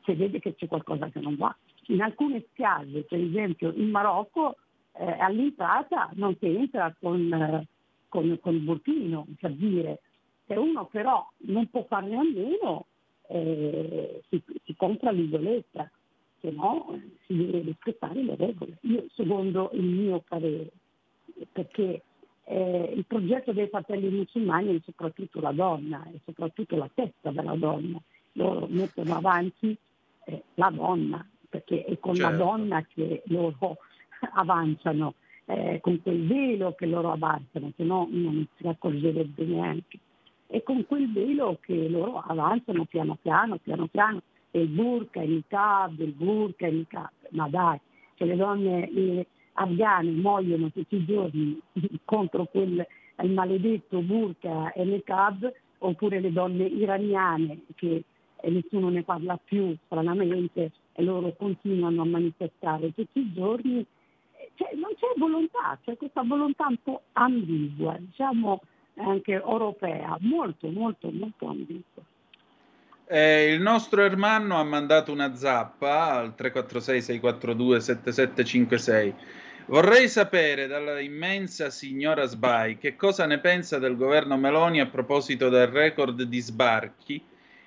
S7: si vede che c'è qualcosa che non va. In alcune spiagge, per esempio in Marocco, eh, all'entrata non si entra con, con, con, il burchino, per dire. Se uno però non può farne a meno, eh, si, si compra l'isoletta, se no si deve rispettare le regole. Io, secondo il mio parere, perché eh, il progetto dei fratelli musulmani è soprattutto la donna, è soprattutto la testa della donna. Loro mettono avanti eh, la donna, perché è con certo. la donna che loro [laughs] avanzano, eh, con quel velo che loro avanzano, se no non si accorgerebbe neanche. È con quel velo che loro avanzano piano piano, piano piano, il burka, il niqab, il burka, il niqab. Ma dai, che le donne eh, afghane muoiono tutti i giorni [laughs] contro quel maledetto burka e niqab, oppure le donne iraniane che eh, nessuno ne parla più stranamente e loro continuano a manifestare tutti i giorni, cioè, non c'è volontà, c'è questa volontà un po' ambigua, diciamo anche europea, molto molto molto ambigua.
S3: Eh, il nostro Ermanno ha mandato una zappa al 346-642-7756. Vorrei sapere dalla immensa signora Sbai che cosa ne pensa del governo Meloni a proposito del record di sbarchi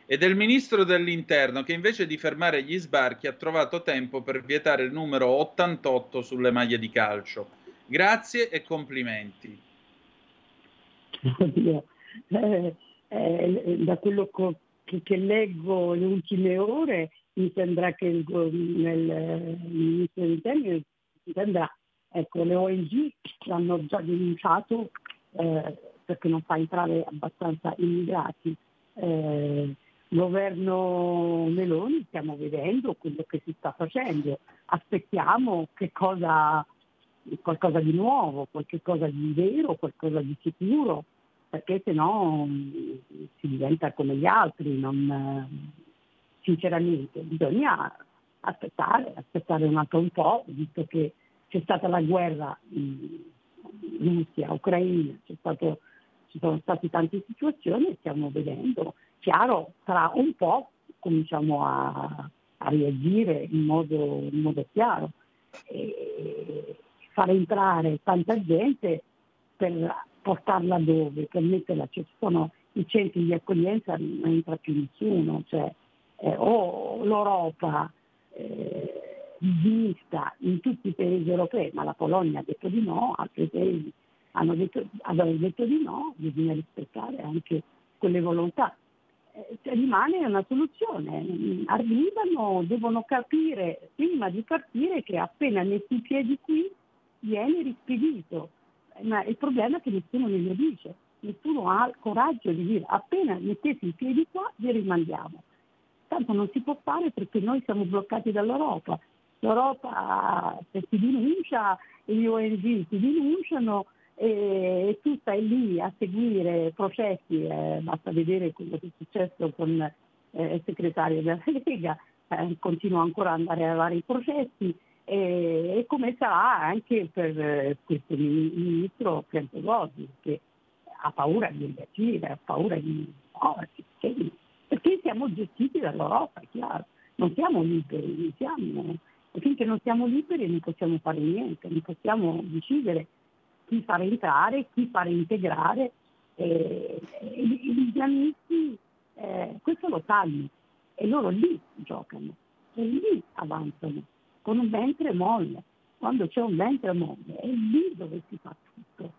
S3: e del ministro dell'interno che invece di fermare gli sbarchi ha trovato tempo per vietare il numero 88 sulle maglie di calcio. Grazie e complimenti. [laughs]
S7: Oddio, eh, eh, da quello che che, leggo le ultime ore mi sembra che il, nel ministro dell'interno sembra ecco le ONG l'hanno già denunciato eh, perché non fa entrare abbastanza immigrati. Eh, governo Meloni stiamo vedendo quello che si sta facendo. Aspettiamo che cosa qualcosa di nuovo qualcosa di vero qualcosa di sicuro perché se no mm, si diventa come gli altri, non, eh, sinceramente bisogna aspettare, aspettare un altro un po', visto che c'è stata la guerra in Russia, Ucraina, stato, ci sono state tante situazioni e stiamo vedendo. Chiaro, tra un po' cominciamo a, a reagire in modo, in modo chiaro. E fare entrare tanta gente per portarla dove, per metterla, ci sono i centri di accoglienza, non entra più nessuno, cioè, eh, o l'Europa eh, vista in tutti i paesi europei, ma la Polonia ha detto di no, altri paesi hanno detto, hanno detto di no, bisogna rispettare anche quelle volontà. Eh, cioè, rimane una soluzione, arrivano, devono capire prima di partire che appena metti i piedi qui viene rispedito ma il problema è che nessuno glielo dice, nessuno ha il coraggio di dire appena mettete i piedi qua vi rimandiamo. Tanto non si può fare perché noi siamo bloccati dall'Europa. L'Europa se si denuncia, gli ONG si denunciano e, tu stai lì a seguire processi, eh, basta vedere quello che è successo con eh, il segretario della Lega, eh, continua ancora ad andare a vari processi e, e come sarà anche per eh, questo ministro Piantedosi che ha paura di reagire, ha paura di muoversi, perché siamo gestiti dall'Europa, è chiaro, non siamo liberi, siamo, finché non siamo liberi non possiamo fare niente, non possiamo decidere chi fare entrare, chi fare integrare. E, e, gli islamisti eh, questo lo sanno e loro lì giocano e lì avanzano con un ventre molle. Quando c'è un ventre molle è lì dove si fa tutto,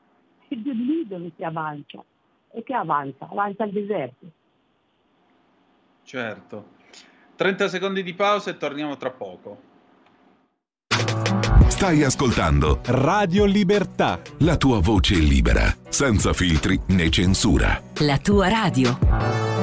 S7: è lì dove si avanza. E che avanza? Avanza il deserto.
S3: Certo. 30 secondi di pausa e torniamo tra poco.
S8: Stai ascoltando
S1: Radio Libertà.
S8: La tua voce libera, senza filtri né censura.
S9: La tua radio.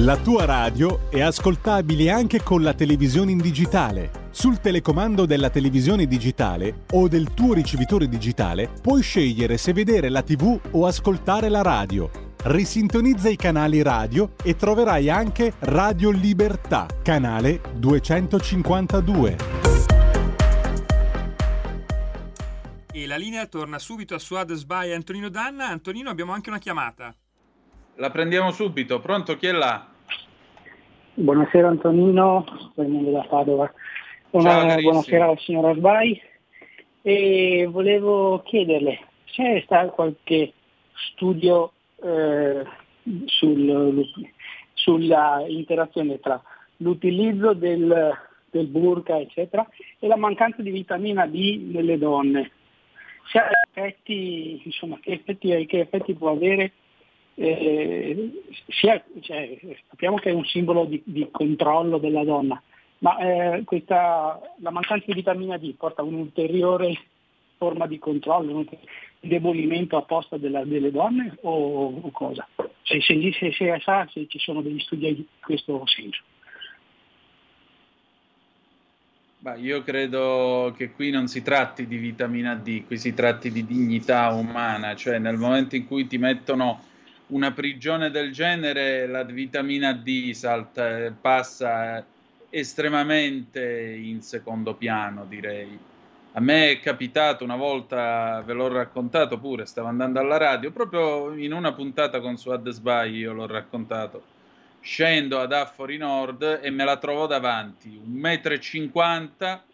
S1: La tua radio è ascoltabile anche con la televisione in digitale. Sul telecomando della televisione digitale o del tuo ricevitore digitale puoi scegliere se vedere la TV o ascoltare la radio. Risintonizza i canali radio e troverai anche Radio Libertà, canale 252.
S2: E la linea torna subito a Suad Sbai Antonino Danna. Antonino, abbiamo anche una chiamata.
S3: La prendiamo subito. Pronto? Chi è là?
S10: Buonasera Antonino, venendo da Padova. Una, buonasera alla signora Sbai. E volevo chiederle, c'è stato qualche studio eh, sul, sulla interazione tra l'utilizzo del, del burka, eccetera, e la mancanza di vitamina D nelle donne? Ha effetti, insomma, che effetti, che effetti può avere eh, sia, cioè, sappiamo che è un simbolo di, di controllo della donna, ma eh, questa, la mancanza di vitamina D porta a un'ulteriore forma di controllo, un indebolimento apposta della, delle donne o, o cosa? Se, se, se, se, sa se ci sono degli studi in questo senso.
S3: Bah, io credo che qui non si tratti di vitamina D, qui si tratti di dignità umana, cioè nel momento in cui ti mettono una prigione del genere la vitamina D salta, passa estremamente in secondo piano, direi. A me è capitato una volta, ve l'ho raccontato pure, stavo andando alla radio, proprio in una puntata con Suad Sbai io l'ho raccontato. Scendo ad Affori Nord e me la trovo davanti, un metro e cinquanta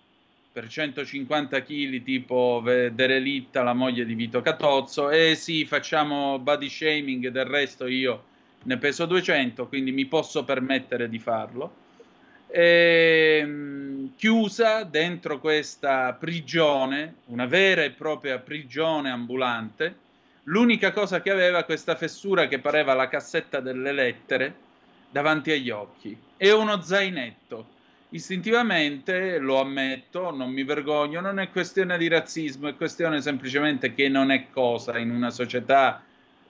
S3: per 150 kg tipo Derelitta, la moglie di Vito Catozzo, e sì, facciamo body shaming, del resto io ne peso 200, quindi mi posso permettere di farlo. E, ehm, chiusa dentro questa prigione, una vera e propria prigione ambulante, l'unica cosa che aveva questa fessura che pareva la cassetta delle lettere davanti agli occhi. E uno zainetto istintivamente, lo ammetto, non mi vergogno, non è questione di razzismo, è questione semplicemente che non è cosa in una società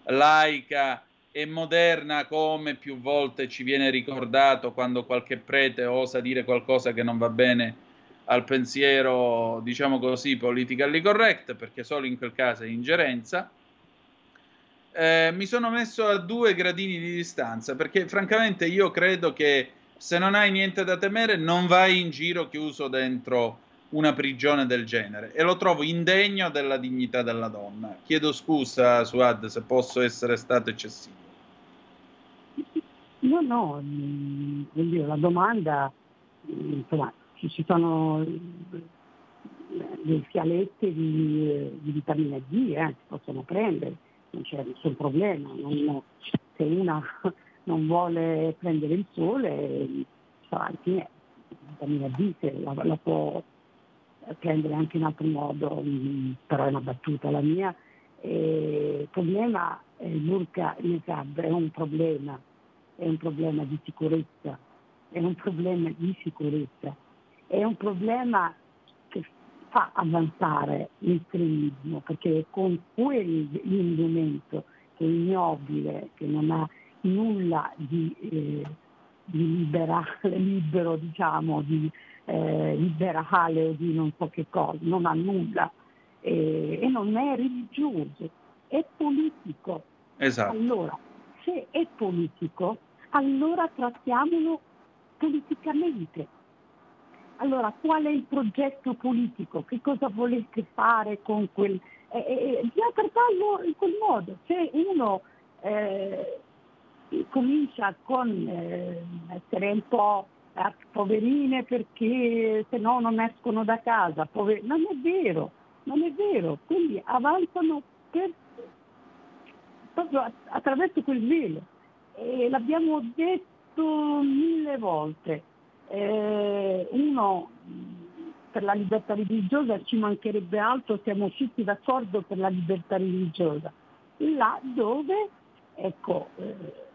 S3: laica e moderna come più volte ci viene ricordato quando qualche prete osa dire qualcosa che non va bene al pensiero, diciamo così, politically correct, perché solo in quel caso è ingerenza. Eh, mi sono messo a due gradini di distanza perché francamente io credo che se non hai niente da temere, non vai in giro chiuso dentro una prigione del genere e lo trovo indegno della dignità della donna. Chiedo scusa, Suad, se posso essere stato eccessivo.
S7: No, no, dire, la domanda, mm, insomma, ci sono dei fialetti di, di vitamina D, eh, si possono prendere, non c'è nessun problema. Non, se una non vuole prendere il sole, alla fine vitamina D se la, la, può prendere anche in altro modo, mm, però è una battuta la mia. Il problema, il burka niqab è un problema, è un problema di sicurezza, è un problema di sicurezza, è un problema che fa avanzare l'estremismo, perché con quell'indumento che è ignobile, che non ha nulla di, eh, di liberale, [laughs] libero, diciamo, di eh, liberale o di non so che cosa, non ha nulla eh, e non è religioso, è politico.
S3: Esatto.
S7: Allora, se è politico, allora trattiamolo politicamente. Allora, qual è il progetto politico? Che cosa volete fare con quel... Eh, eh, bisogna trattarlo in quel modo. Se uno eh, comincia con eh, essere un po' poverine perché se no non escono da casa, pover- non è vero, non è vero, quindi avanzano per, proprio attraverso quel velo. E l'abbiamo detto mille volte. Eh, uno per la libertà religiosa ci mancherebbe altro, siamo usciti d'accordo per la libertà religiosa, là dove, ecco, eh,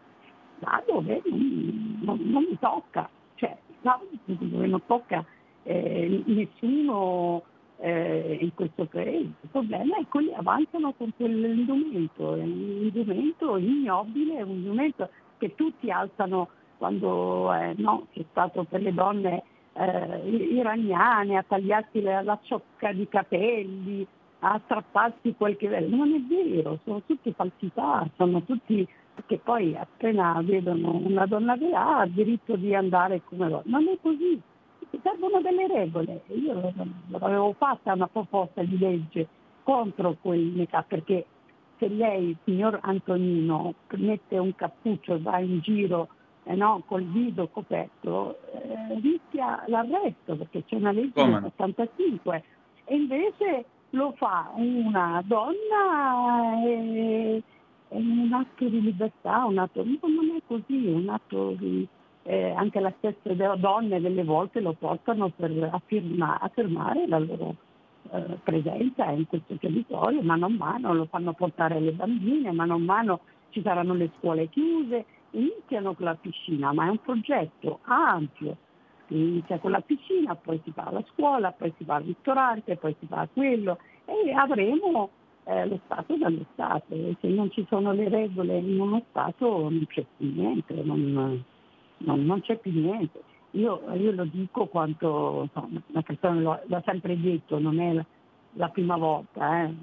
S7: là dove non, non, non mi tocca, cioè là dove non tocca eh, nessuno eh, in questo paese. Il problema è che quelli avanzano con quell'indumento, è un indumento ignobile, è un indumento che tutti alzano quando eh, no, c'è stato per le donne eh, iraniane a tagliarsi la, la ciocca di capelli, a strapparsi quel che. Non è vero, sono tutte falsità, sono tutti che poi appena vedono una donna che ha, ha diritto di andare come vuole. Non è così, servono delle regole. Io avevo fatta una proposta di legge contro quel make perché se lei, signor Antonino, mette un cappuccio e va in giro eh no, col viso coperto, eh, rischia l'arresto perché c'è una legge del 75 e invece lo fa una donna e, e un atto di libertà, un atto, non è così, un atto di, eh, anche le stesse donne delle volte lo portano per affirma, affermare la loro eh, presenza in questo territorio, mano a mano lo fanno portare le bambine, mano a mano ci saranno le scuole chiuse, iniziano con la piscina, ma è un progetto ampio, inizia con la piscina, poi si va alla scuola, poi si va al ristorante, poi si va a quello e avremo eh, lo Stato dallo Stato e se non ci sono le regole in uno Stato non c'è più niente, non, non, non c'è più niente. Io, io, lo dico quanto insomma, una persona lo, l'ha sempre detto, non è la, la prima volta, eh.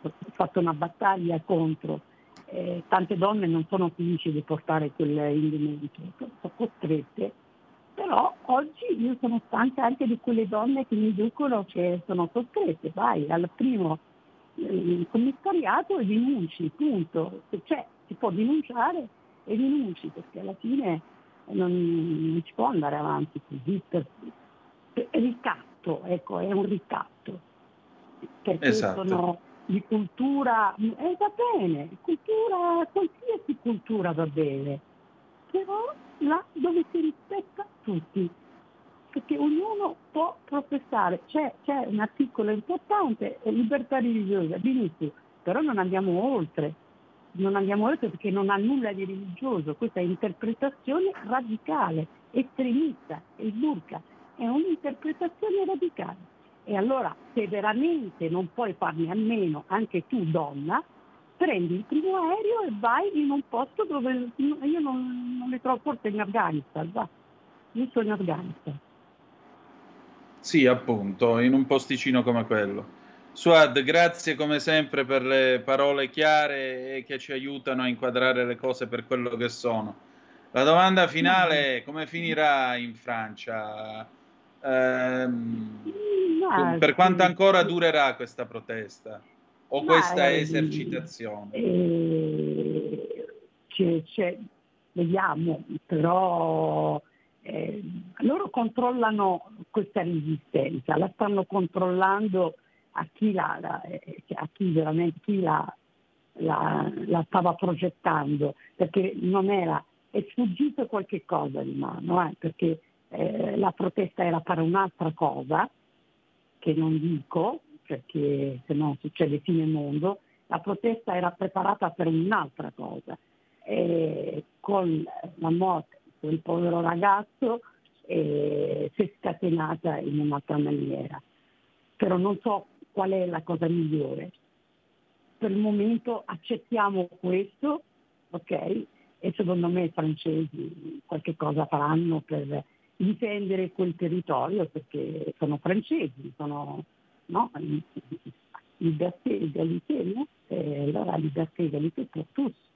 S7: ho fatto una battaglia contro eh, tante donne non sono felici di portare quell'indumento, sono costrette, però oggi io sono stanca anche di quelle donne che mi dicono che sono costrette, vai al primo eh, commissariato e denunci, punto. Se c'è, si può denunciare e denunci, perché alla fine non, non si può andare avanti così per, per ricatto, ecco, è un ricatto. Perché esatto. sono di cultura, eh, va bene, cultura, qualsiasi cultura va bene, però là dove si rispetta tutti, perché ognuno può professare, c'è, c'è un articolo importante, libertà religiosa, benissimo, però non andiamo oltre, non andiamo oltre perché non ha nulla di religioso, questa interpretazione radicale, estremista, il burka è un'interpretazione radicale. E allora se veramente non puoi farne a meno, anche tu donna, prendi il primo aereo e vai in un posto dove io non, non le trovo forse in Afghanistan, va. Io sono in Afghanistan.
S3: Sì, appunto, in un posticino come quello. Suad, grazie come sempre per le parole chiare e che ci aiutano a inquadrare le cose per quello che sono. La domanda finale è come finirà in Francia? Ehm, per quanto ancora durerà questa protesta o questa eh, esercitazione?
S7: Eh, c'è, c'è, vediamo, però eh, loro controllano questa resistenza, la stanno controllando a chi, la, la, eh, a chi veramente chi la, la, stava progettando, perché non era, è sfuggito qualche cosa di mano, eh, perché eh, la protesta era per un'altra cosa, che non dico, perché se no succede fine mondo, la protesta era preparata per un'altra cosa. E con la morte quel povero ragazzo eh, si è scatenata in un'altra maniera. Per però non so qual è la cosa migliore. Per il momento accettiamo questo, ok? E secondo me i francesi qualche cosa faranno per difendere quel territorio perché sono francesi, sono no? liberté, égalité, no? E allora liberté, égalité per tutti.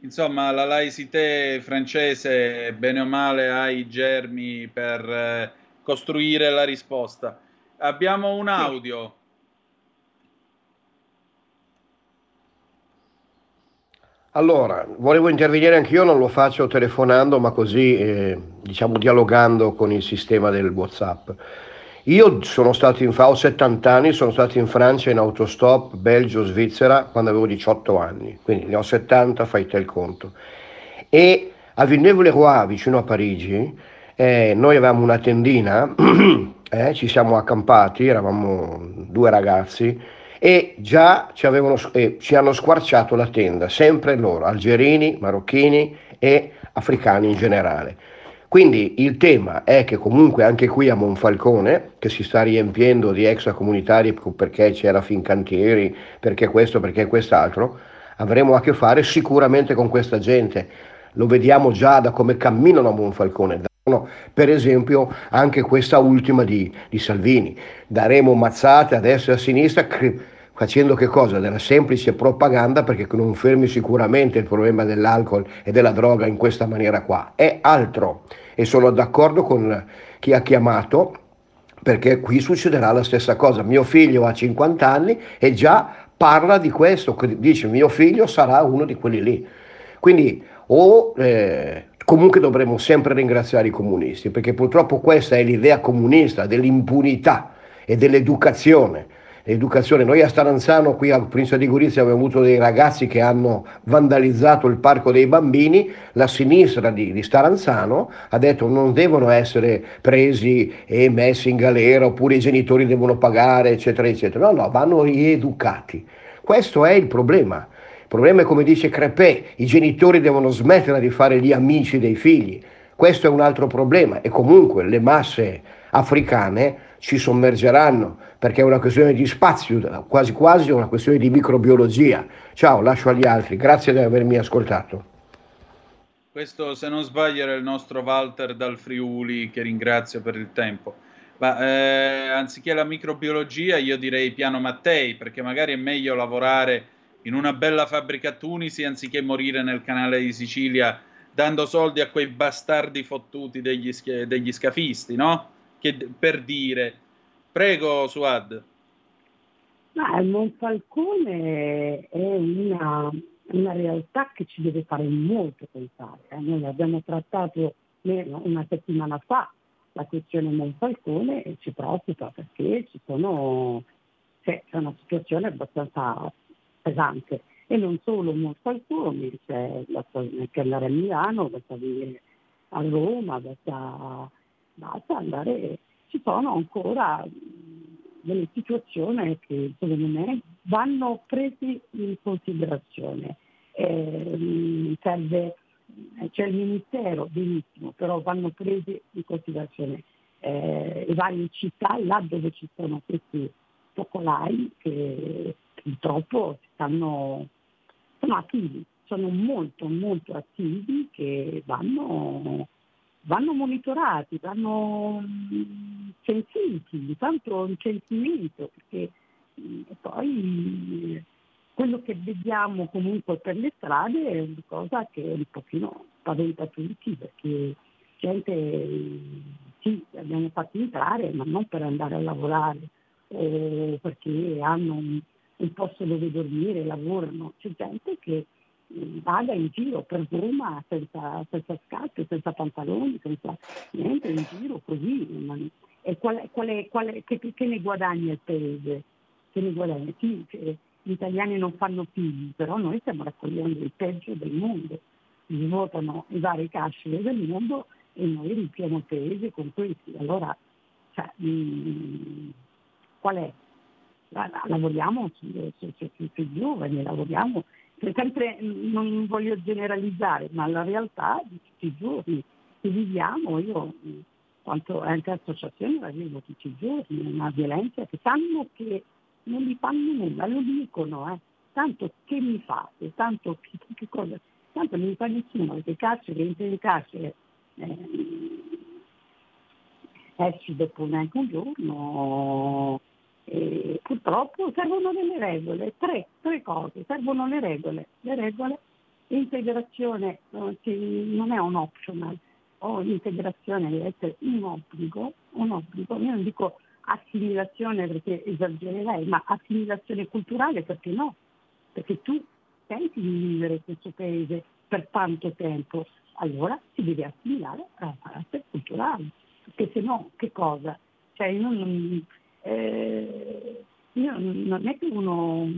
S3: Insomma, la laicité francese, bene o male, ha i germi per eh, costruire la risposta. Abbiamo un audio.
S11: Allora, volevo intervenire anch'io, non lo faccio telefonando, ma così, eh, diciamo, dialogando con il sistema del WhatsApp. Io sono stato in, ho 70 anni, sono stato in Francia in autostop, Belgio, Svizzera, quando avevo 18 anni, quindi ne ho 70, fai te il conto. E a Villeneuve-le-Roi, vicino a Parigi, eh, noi avevamo una tendina, [clears throat] eh, ci siamo accampati, eravamo due ragazzi, e già ci, avevano, eh, ci hanno squarciato la tenda, sempre loro, algerini, marocchini e africani in generale. Quindi il tema è che comunque anche qui a Monfalcone, che si sta riempiendo di extracomunitari perché c'era Fincantieri, perché questo, perché quest'altro, avremo a che fare sicuramente con questa gente. Lo vediamo già da come camminano a Monfalcone. Per esempio anche questa ultima di, di Salvini. Daremo mazzate a destra e a sinistra facendo che cosa? Della semplice propaganda perché non fermi sicuramente il problema dell'alcol e della droga in questa maniera qua, è altro e sono d'accordo con chi ha chiamato perché qui succederà la stessa cosa. Mio figlio ha 50 anni e già parla di questo, dice mio figlio sarà uno di quelli lì. Quindi o eh, comunque dovremmo sempre ringraziare i comunisti perché purtroppo questa è l'idea comunista dell'impunità e dell'educazione educazione. Noi a Staranzano, qui al Prince di Gorizia, abbiamo avuto dei ragazzi che hanno vandalizzato il parco dei bambini, la sinistra di, di Staranzano ha detto non devono essere presi e messi in galera oppure i genitori devono pagare, eccetera, eccetera. No, no, vanno rieducati. Questo è il problema. Il problema è come dice Crepè, i genitori devono smettere di fare gli amici dei figli. Questo è un altro problema e comunque le masse africane ci sommergeranno perché è una questione di spazio, quasi quasi una questione di microbiologia. Ciao, lascio agli altri, grazie di avermi ascoltato.
S3: Questo, se non sbaglio, era il nostro Walter dal Friuli, che ringrazio per il tempo. Ma eh, anziché la microbiologia, io direi piano Mattei, perché magari è meglio lavorare in una bella fabbrica a Tunisi anziché morire nel canale di Sicilia dando soldi a quei bastardi fottuti degli, degli scafisti, no? Che, per dire, Prego, Suad.
S7: Ma il Monfalcone è una, una, realtà che ci deve fare molto pensare. Eh. Noi abbiamo trattato una settimana fa la questione Monfalcone e ci preoccupa perché ci sono, cioè, c'è una situazione abbastanza pesante. E non solo Monfalcone, c'è che andare a Milano, basta venire a Roma, basta, basta andare ci sono ancora delle situazioni che secondo me vanno prese in considerazione. Eh, serve, c'è il Ministero, benissimo, però vanno prese in considerazione eh, le varie città là dove ci sono questi focolai che purtroppo stanno, sono attivi, sono molto molto attivi che vanno vanno monitorati, vanno mm, censiti, tanto un censimento, perché mm, poi quello che vediamo comunque per le strade è una cosa che un pochino spaventa tutti, perché gente sì, abbiamo fatto entrare, ma non per andare a lavorare, o perché hanno un, un posto dove dormire, lavorano, c'è gente che vada in giro per Roma senza, senza scarpe, senza pantaloni, senza niente, in giro così. E qual, qual qual che, che, ne guadagna il paese? Che ne guadagna? Sì, che gli italiani non fanno figli, però noi stiamo raccogliendo il peggio del mondo. Li votano i vari cascere del mondo e noi riempiamo il paese con questi. Allora, cioè, mh, mm, qual è? Lavoriamo sui, sui, sui, sui giovani, lavoriamo sempre, non voglio generalizzare, ma la realtà di tutti i giorni che viviamo, io quanto anche associazioni la vivo tutti i giorni, una violenza che sanno che non gli fanno nulla, lo dicono, eh. tanto che mi fate, tanto che, che cosa, tanto non mi fa nessuno, perché carcere, entri in carcere, eh, esci dopo neanche un giorno, e purtroppo servono delle regole, tre, tre cose, servono le regole, le regole, integrazione non è un optional, o l'integrazione deve essere un obbligo, un obbligo, io non dico assimilazione perché esagererei, ma assimilazione culturale perché no? Perché tu pensi di vivere in questo paese per tanto tempo, allora si deve assimilare a carattere culturale, perché se no che cosa? Cioè io non, eh, io non è che uno,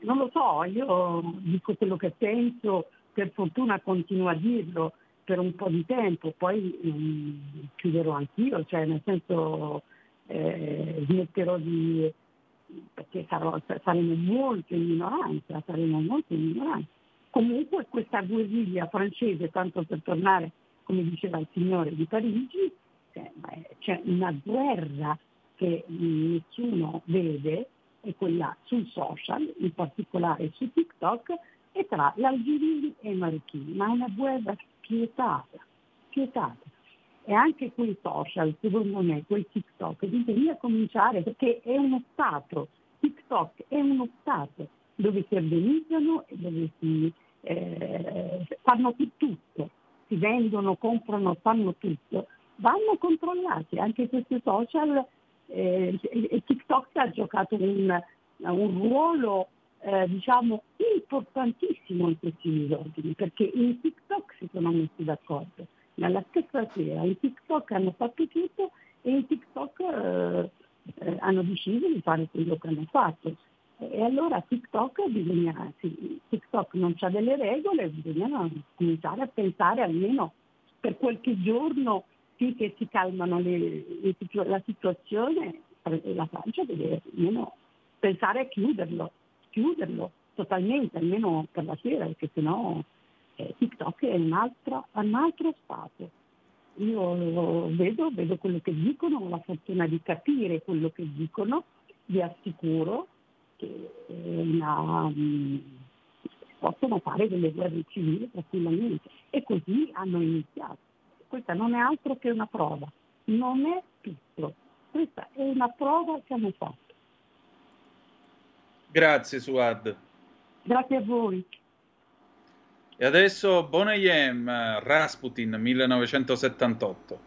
S7: non lo so, io dico quello che penso, per fortuna continuo a dirlo per un po' di tempo, poi um, chiuderò anch'io, cioè nel senso eh, smetterò di perché sarò, saremo molto in minoranza, saremo molto in minoranza. Comunque questa guerriglia francese, tanto per tornare, come diceva il signore di Parigi, cioè, c'è una guerra che nessuno vede, è quella sul social, in particolare su TikTok, e tra l'Algerini e i marocchini, ma è una guerra spietata, spietata. E anche quei social, secondo me, quei TikTok, bisogna cominciare perché è uno Stato, TikTok è uno Stato dove si organizzano e dove si eh, fanno tutto, si vendono, comprano, fanno tutto, vanno controllati. Anche questi social, eh, TikTok ha giocato un, un ruolo eh, diciamo importantissimo in questi disordini, perché in TikTok si sono messi d'accordo. Nella stessa sera in TikTok hanno fatto tutto e in TikTok eh, eh, hanno deciso di fare quello che hanno fatto. E allora TikTok, bisogna, TikTok non ha delle regole, bisogna cominciare a pensare almeno per qualche giorno che si calmano le, le, la situazione, la Francia deve almeno pensare a chiuderlo, chiuderlo totalmente, almeno per la sera, perché sennò eh, TikTok è un altro, un altro stato. Io vedo, vedo quello che dicono, ho la fortuna di capire quello che dicono, vi assicuro che eh, una, um, possono fare delle guerre civili tranquillamente e così hanno iniziato. Questa non è altro che una prova, non è tutto, questa è una prova che hanno fatto.
S3: Grazie Suad.
S7: Grazie a voi.
S3: E adesso Bonayem, Rasputin 1978.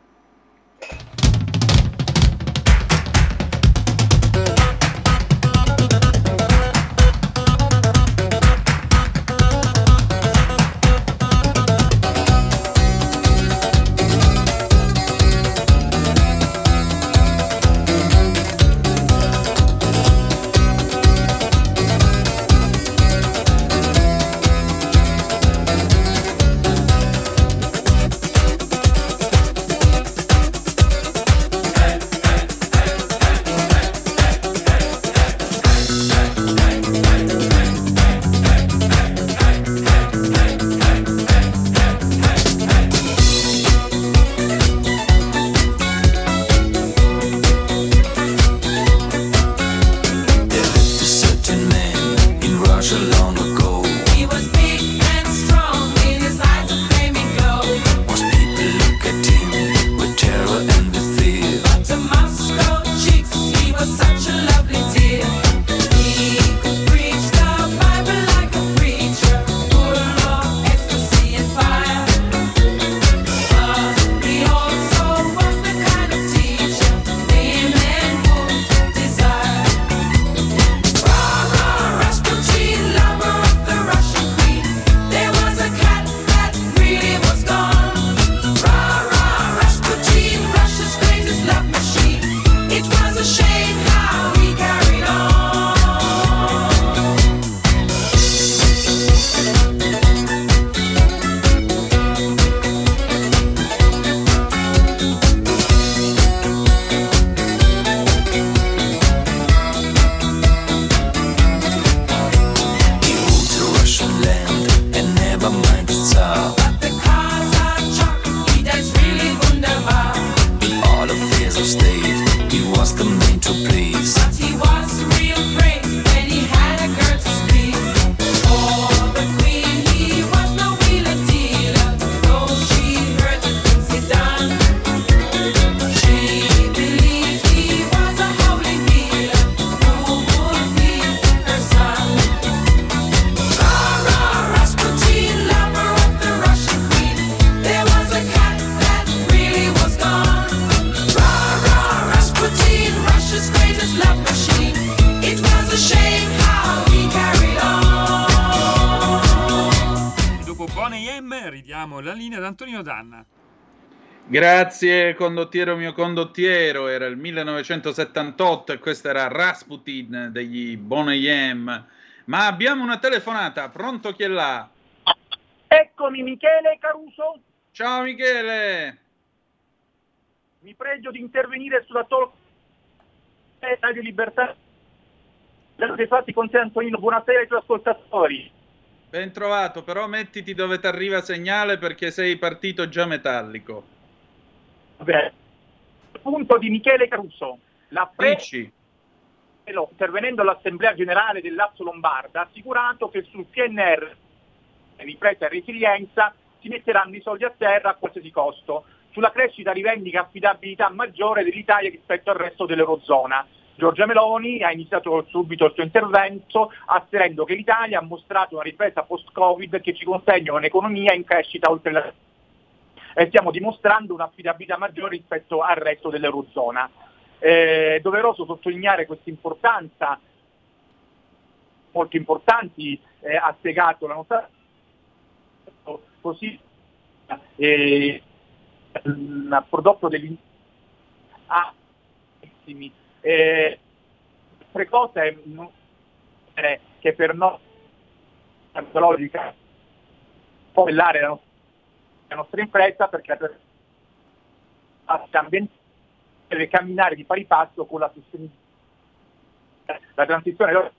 S3: Grazie condottiero mio condottiero, era il 1978 e questo era Rasputin degli Boneyem. Ma abbiamo una telefonata, pronto chi è là?
S12: Eccomi Michele Caruso,
S3: Ciao Michele!
S12: mi pregio di intervenire sulla talk eh, Radio Libertà. Dei fatti con te Antonino, buonasera ai tuoi ascoltatori.
S3: Ben trovato, però mettiti dove ti arriva segnale perché sei partito già metallico.
S12: Vabbè. Punto di Michele Caruso. La pre- intervenendo all'Assemblea Generale del Lazio Lombarda, ha assicurato che sul PNR ripresa e resilienza si metteranno i soldi a terra a qualsiasi costo. Sulla crescita rivendica affidabilità maggiore dell'Italia rispetto al resto dell'Eurozona. Giorgia Meloni ha iniziato subito il suo intervento asserendo che l'Italia ha mostrato una ripresa post-Covid che ci consegna un'economia in crescita oltre la e stiamo dimostrando un'affidabilità maggiore rispetto al resto dell'Eurozona. È doveroso sottolineare questa importanza, molto importanti, eh, ha spiegato la nostra così eh, un prodotto degli ah, eh, eh, che per noi logica può la nostra la nostra impresa perché deve camminare di pari passo con la sostenibilità. La transizione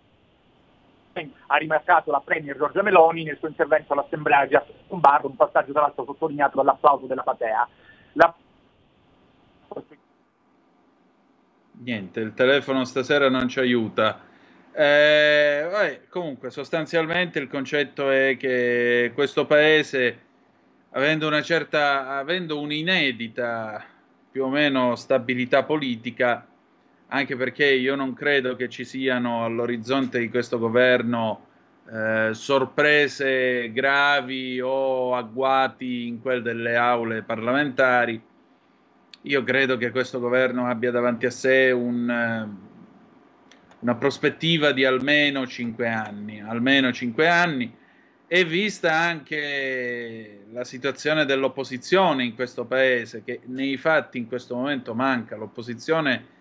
S12: ha rimarcato la Premier Giorgia Meloni nel suo intervento all'Assemblea di Lombardo, un passaggio tra l'altro sottolineato dall'applauso della platea. La...
S3: Niente, il telefono stasera non ci aiuta. Eh, vabbè, comunque, sostanzialmente il concetto è che questo paese, avendo una certa, avendo un'inedita più o meno stabilità politica, anche perché io non credo che ci siano all'orizzonte di questo governo eh, sorprese gravi o agguati in quelle delle aule parlamentari. Io credo che questo governo abbia davanti a sé un, una prospettiva di almeno cinque anni, almeno cinque anni, e vista anche la situazione dell'opposizione in questo paese, che nei fatti in questo momento manca, l'opposizione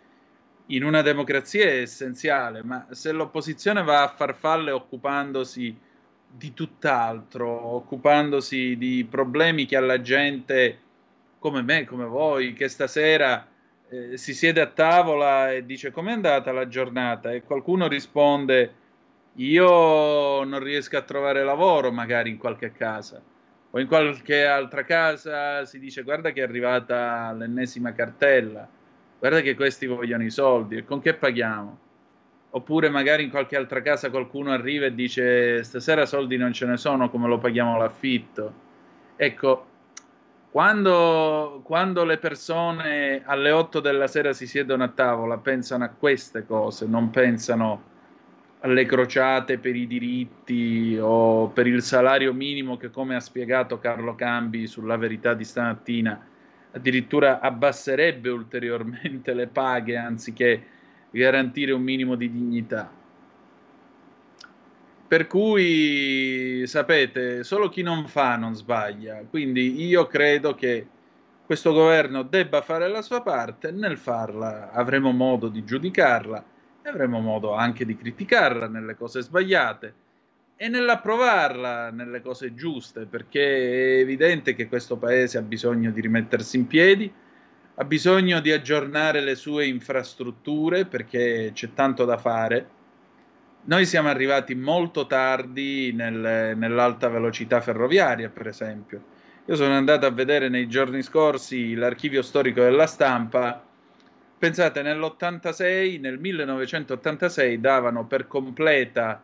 S3: in una democrazia è essenziale, ma se l'opposizione va a farfalle occupandosi di tutt'altro, occupandosi di problemi che alla gente come me, come voi, che stasera eh, si siede a tavola e dice com'è andata la giornata? E qualcuno risponde io non riesco a trovare lavoro magari in qualche casa o in qualche altra casa si dice guarda che è arrivata l'ennesima cartella, guarda che questi vogliono i soldi e con che paghiamo? Oppure magari in qualche altra casa qualcuno arriva e dice stasera soldi non ce ne sono, come lo paghiamo l'affitto? Ecco, quando, quando le persone alle 8 della sera si siedono a tavola pensano a queste cose, non pensano alle crociate per i diritti o per il salario minimo che, come ha spiegato Carlo Cambi sulla verità di stamattina, addirittura abbasserebbe ulteriormente le paghe anziché garantire un minimo di dignità. Per cui, sapete, solo chi non fa non sbaglia. Quindi io credo che questo governo debba fare la sua parte, nel farla avremo modo di giudicarla e avremo modo anche di criticarla nelle cose sbagliate e nell'approvarla nelle cose giuste, perché è evidente che questo paese ha bisogno di rimettersi in piedi, ha bisogno di aggiornare le sue infrastrutture perché c'è tanto da fare. Noi siamo arrivati molto tardi nel, nell'alta velocità ferroviaria, per esempio. Io sono andato a vedere nei giorni scorsi l'archivio storico della stampa Pensate, nell'86, nel 1986 davano per completa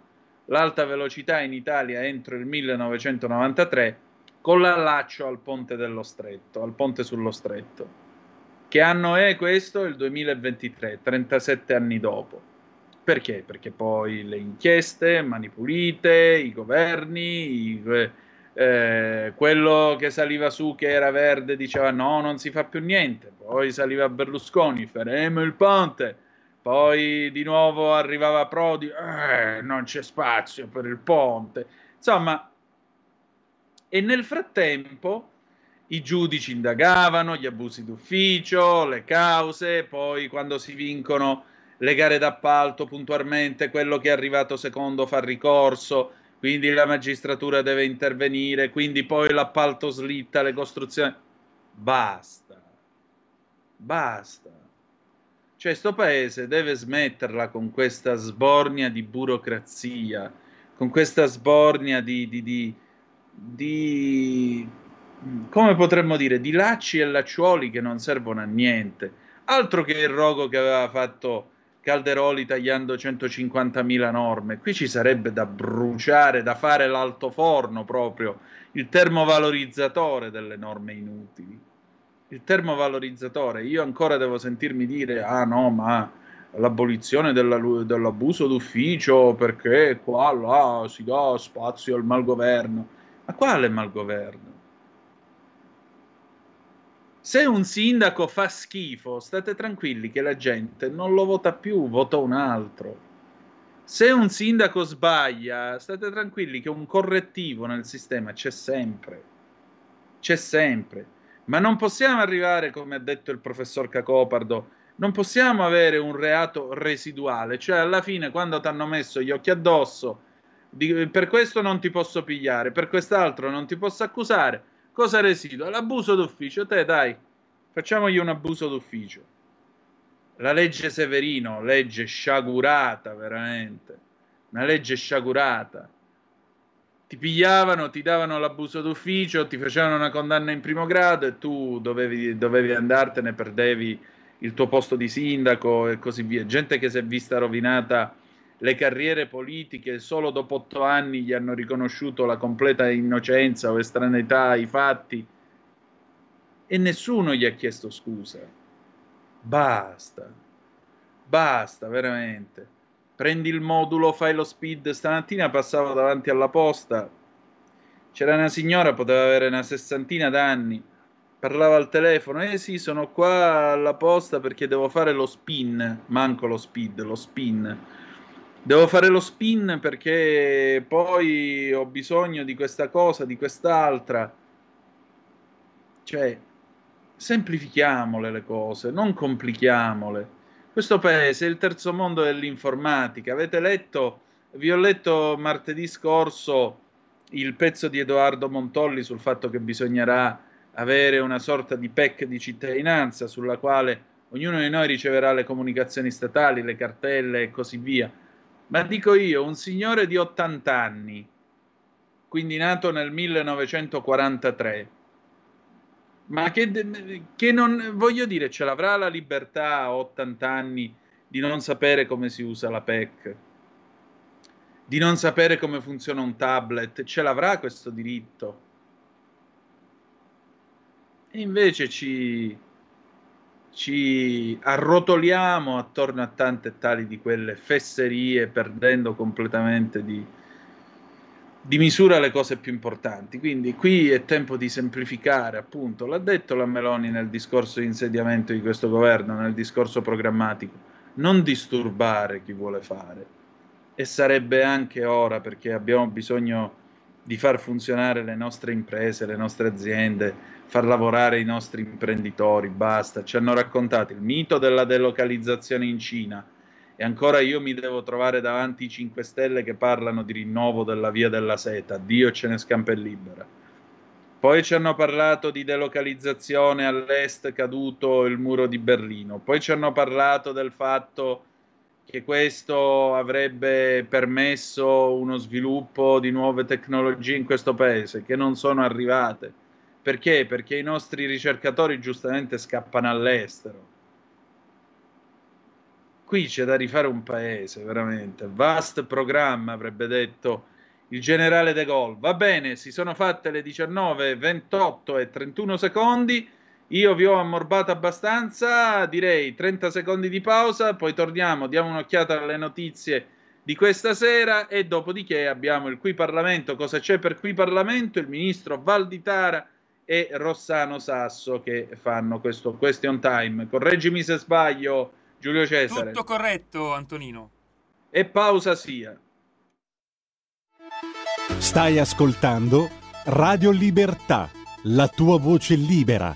S3: l'alta velocità in Italia entro il 1993 con l'allaccio al ponte dello stretto, al ponte sullo stretto. Che anno è questo? Il 2023, 37 anni dopo. Perché? Perché poi le inchieste, mani pulite, i governi, i- eh, quello che saliva su che era verde diceva no, non si fa più niente, poi saliva Berlusconi, faremo il ponte, poi di nuovo arrivava Prodi, "Eh, non c'è spazio per il ponte. Insomma, e nel frattempo i giudici indagavano gli abusi d'ufficio, le cause, poi quando si vincono le gare d'appalto puntualmente, quello che è arrivato secondo fa ricorso, quindi la magistratura deve intervenire, quindi poi l'appalto slitta, le costruzioni. Basta, basta. Cioè, sto paese deve smetterla con questa sbornia di burocrazia, con questa sbornia di, di, di, di come potremmo dire, di lacci e lacciuoli che non servono a niente. Altro che il rogo che aveva fatto Calderoli tagliando 150.000 norme. Qui ci sarebbe da bruciare, da fare l'altoforno proprio, il termovalorizzatore delle norme inutili. Il termovalorizzatore. Io ancora devo sentirmi dire, ah no, ma l'abolizione della- dell'abuso d'ufficio perché qua, là, si dà spazio al malgoverno. Ma quale malgoverno? Se un sindaco fa schifo, state tranquilli che la gente non lo vota più, vota un altro. Se un sindaco sbaglia, state tranquilli che un correttivo nel sistema c'è sempre. C'è sempre. Ma non possiamo arrivare, come ha detto il professor Cacopardo, non possiamo avere un reato residuale, cioè alla fine quando ti hanno messo gli occhi addosso, di- per questo non ti posso pigliare, per quest'altro non ti posso accusare, cosa residua? L'abuso d'ufficio, te dai, facciamogli un abuso d'ufficio. La legge Severino, legge sciagurata veramente, una legge sciagurata. Ti pigliavano, ti davano l'abuso d'ufficio, ti facevano una condanna in primo grado e tu dovevi, dovevi andartene, perdevi il tuo posto di sindaco e così via. Gente che si è vista rovinata le carriere politiche, solo dopo otto anni gli hanno riconosciuto la completa innocenza o estraneità ai fatti e nessuno gli ha chiesto scusa. Basta, basta, veramente. Prendi il modulo, fai lo speed. Stamattina passavo davanti alla posta, c'era una signora, poteva avere una sessantina d'anni, parlava al telefono, eh sì, sono qua alla posta perché devo fare lo spin, manco lo speed, lo spin. Devo fare lo spin perché poi ho bisogno di questa cosa, di quest'altra. Cioè, semplifichiamole le cose, non complichiamole. Questo paese è il terzo mondo dell'informatica. Avete letto, vi ho letto martedì scorso il pezzo di Edoardo Montolli sul fatto che bisognerà avere una sorta di PEC di cittadinanza sulla quale ognuno di noi riceverà le comunicazioni statali, le cartelle e così via. Ma dico io, un signore di 80 anni, quindi nato nel 1943, ma che, che non voglio dire, ce l'avrà la libertà a 80 anni di non sapere come si usa la PEC, di non sapere come funziona un tablet, ce l'avrà questo diritto. E invece ci, ci arrotoliamo attorno a tante e tali di quelle fesserie, perdendo completamente di, di misura le cose più importanti. Quindi qui è tempo di semplificare, appunto, l'ha detto la Meloni nel discorso di insediamento di questo governo, nel discorso programmatico, non disturbare chi vuole fare. E sarebbe anche ora perché abbiamo bisogno di far funzionare le nostre imprese, le nostre aziende, far lavorare i nostri imprenditori, basta. Ci hanno raccontato il mito della delocalizzazione in Cina e ancora io mi devo trovare davanti i 5 Stelle che parlano di rinnovo della via della seta, Dio ce ne scampa e libera. Poi ci hanno parlato di delocalizzazione all'est caduto il muro di Berlino, poi ci hanno parlato del fatto che questo avrebbe permesso uno sviluppo di nuove tecnologie in questo paese che non sono arrivate. Perché? Perché i nostri ricercatori giustamente scappano all'estero. qui c'è da rifare un paese, veramente. Vast programma, avrebbe detto il generale De Gaulle. Va bene, si sono fatte le 19, 28 e 31 secondi. Io vi ho ammorbato abbastanza, direi 30 secondi di pausa, poi torniamo, diamo un'occhiata alle notizie di questa sera e dopodiché abbiamo il Qui Parlamento. Cosa c'è per Qui Parlamento? Il ministro Valditara e Rossano Sasso che fanno questo question time. Correggimi se sbaglio, Giulio Cesare.
S2: Tutto corretto, Antonino.
S3: E pausa sia.
S1: Stai ascoltando Radio Libertà, la tua voce libera,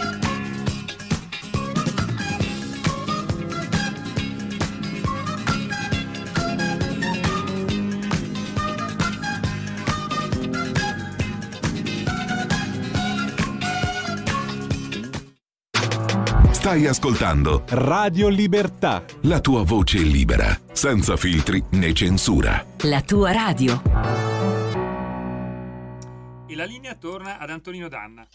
S8: Stai ascoltando
S1: Radio Libertà.
S8: la tua voce libera, senza filtri né censura.
S9: La tua radio.
S2: E la linea torna ad Antonino Danna.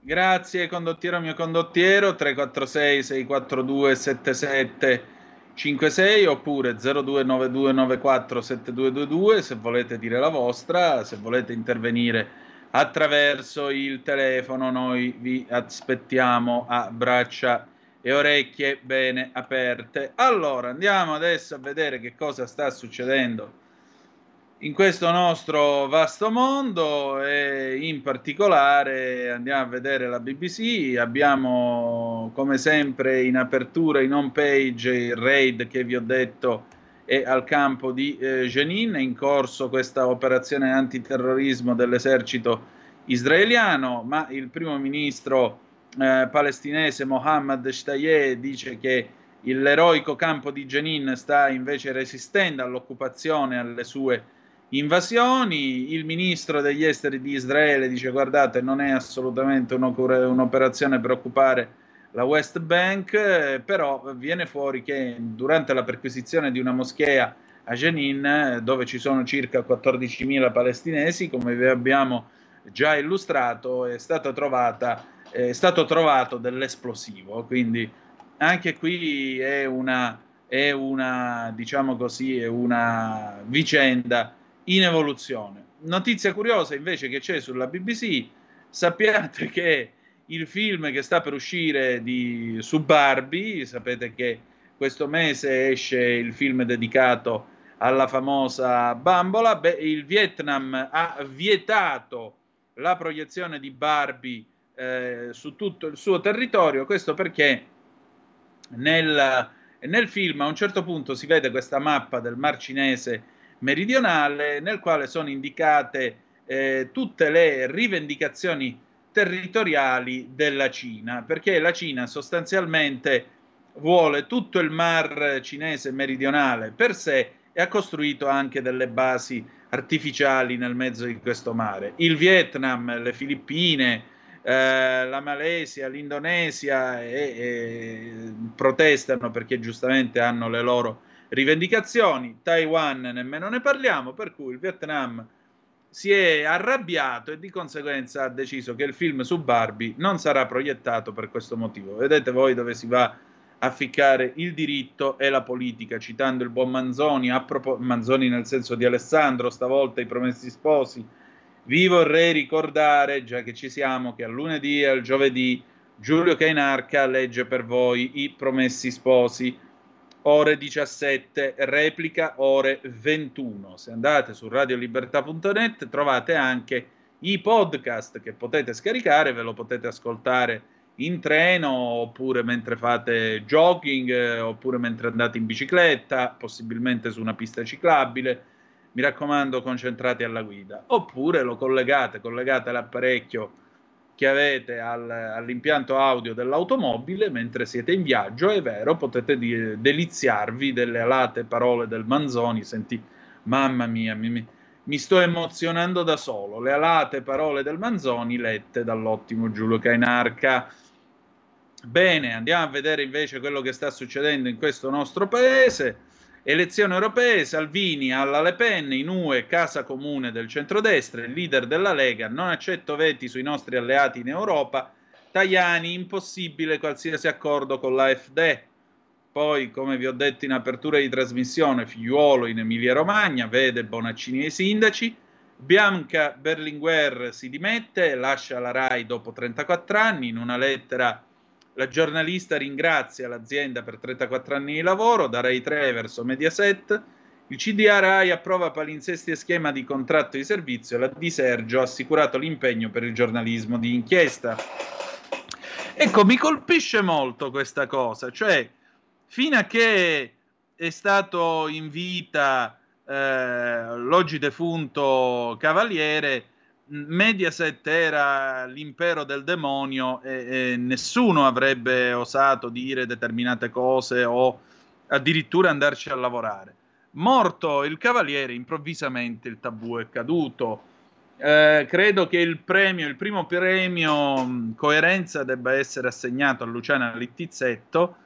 S3: Grazie condottiero mio condottiero 346 642 7756 oppure 029294 7222 se volete dire la vostra, se volete intervenire attraverso il telefono noi vi aspettiamo a braccia e orecchie bene aperte. Allora andiamo adesso a vedere che cosa sta succedendo in questo nostro vasto mondo e in particolare andiamo a vedere la BBC, abbiamo come sempre in apertura in home page il raid che vi ho detto è al campo di eh, Jenin, è in corso questa operazione antiterrorismo dell'esercito israeliano, ma il primo ministro eh, palestinese Mohammed Shtayeh dice che l'eroico campo di Jenin sta invece resistendo all'occupazione e alle sue invasioni. Il ministro degli esteri di Israele dice: Guardate, non è assolutamente un'operazione per occupare la West Bank, eh, però viene fuori che durante la perquisizione di una moschea a Jenin, eh, dove ci sono circa 14.000 palestinesi, come vi abbiamo già illustrato, è, stata trovata, è stato trovato dell'esplosivo. Quindi anche qui è una, è una diciamo così, è una vicenda in evoluzione. Notizia curiosa invece che c'è sulla BBC, sappiate che il film che sta per uscire di, su Barbie, sapete che questo mese esce il film dedicato alla famosa bambola, beh, il Vietnam ha vietato la proiezione di Barbie eh, su tutto il suo territorio, questo perché nel, nel film a un certo punto si vede questa mappa del Mar Cinese meridionale nel quale sono indicate eh, tutte le rivendicazioni territoriali della Cina, perché la Cina sostanzialmente vuole tutto il mar cinese meridionale per sé e ha costruito anche delle basi artificiali nel mezzo di questo mare. Il Vietnam, le Filippine, eh, la Malesia, l'Indonesia e, e protestano perché giustamente hanno le loro rivendicazioni. Taiwan nemmeno ne parliamo, per cui il Vietnam si è arrabbiato e di conseguenza ha deciso che il film su Barbie non sarà proiettato per questo motivo. Vedete voi dove si va a ficcare il diritto e la politica, citando il buon Manzoni, propos- Manzoni nel senso di Alessandro, stavolta i promessi sposi. Vi vorrei ricordare, già che ci siamo, che al lunedì e al giovedì Giulio Cainarca legge per voi i promessi sposi ore 17, replica ore 21. Se andate su radiolibertà.net trovate anche i podcast che potete scaricare, ve lo potete ascoltare in treno oppure mentre fate jogging eh, oppure mentre andate in bicicletta, possibilmente su una pista ciclabile. Mi raccomando, concentrati alla guida. Oppure lo collegate, collegate l'apparecchio che avete al- all'impianto audio dell'automobile mentre siete in viaggio, è vero, potete di- deliziarvi delle alate parole del Manzoni, senti, mamma mia, mi, mi- sto emozionando da solo. Le alate parole del Manzoni lette dall'ottimo Giulio Cainarca. Bene, andiamo a vedere invece quello che sta succedendo in questo nostro paese. Elezioni europee, Salvini alla Le Pen, in UE, casa comune del centrodestra, il leader della Lega, non accetto veti sui nostri alleati in Europa, Tajani, impossibile qualsiasi accordo con l'AFD. Poi, come vi ho detto in apertura di trasmissione, figliuolo in Emilia-Romagna, vede Bonaccini e i sindaci, Bianca Berlinguer si dimette, lascia la RAI dopo 34 anni, in una lettera la giornalista ringrazia l'azienda per 34 anni di lavoro, da Rai 3 verso Mediaset. Il CDA Rai approva palinsesti e schema di contratto di servizio. La Di Sergio ha assicurato l'impegno per il giornalismo di inchiesta. Ecco, mi colpisce molto questa cosa, cioè fino a che è stato in vita eh, l'oggi defunto Cavaliere, Mediaset era l'impero del demonio e, e nessuno avrebbe osato dire determinate cose o addirittura andarci a lavorare. Morto il cavaliere, improvvisamente il tabù è caduto. Eh, credo che il premio, il primo premio coerenza debba essere assegnato a Luciana Littizzetto,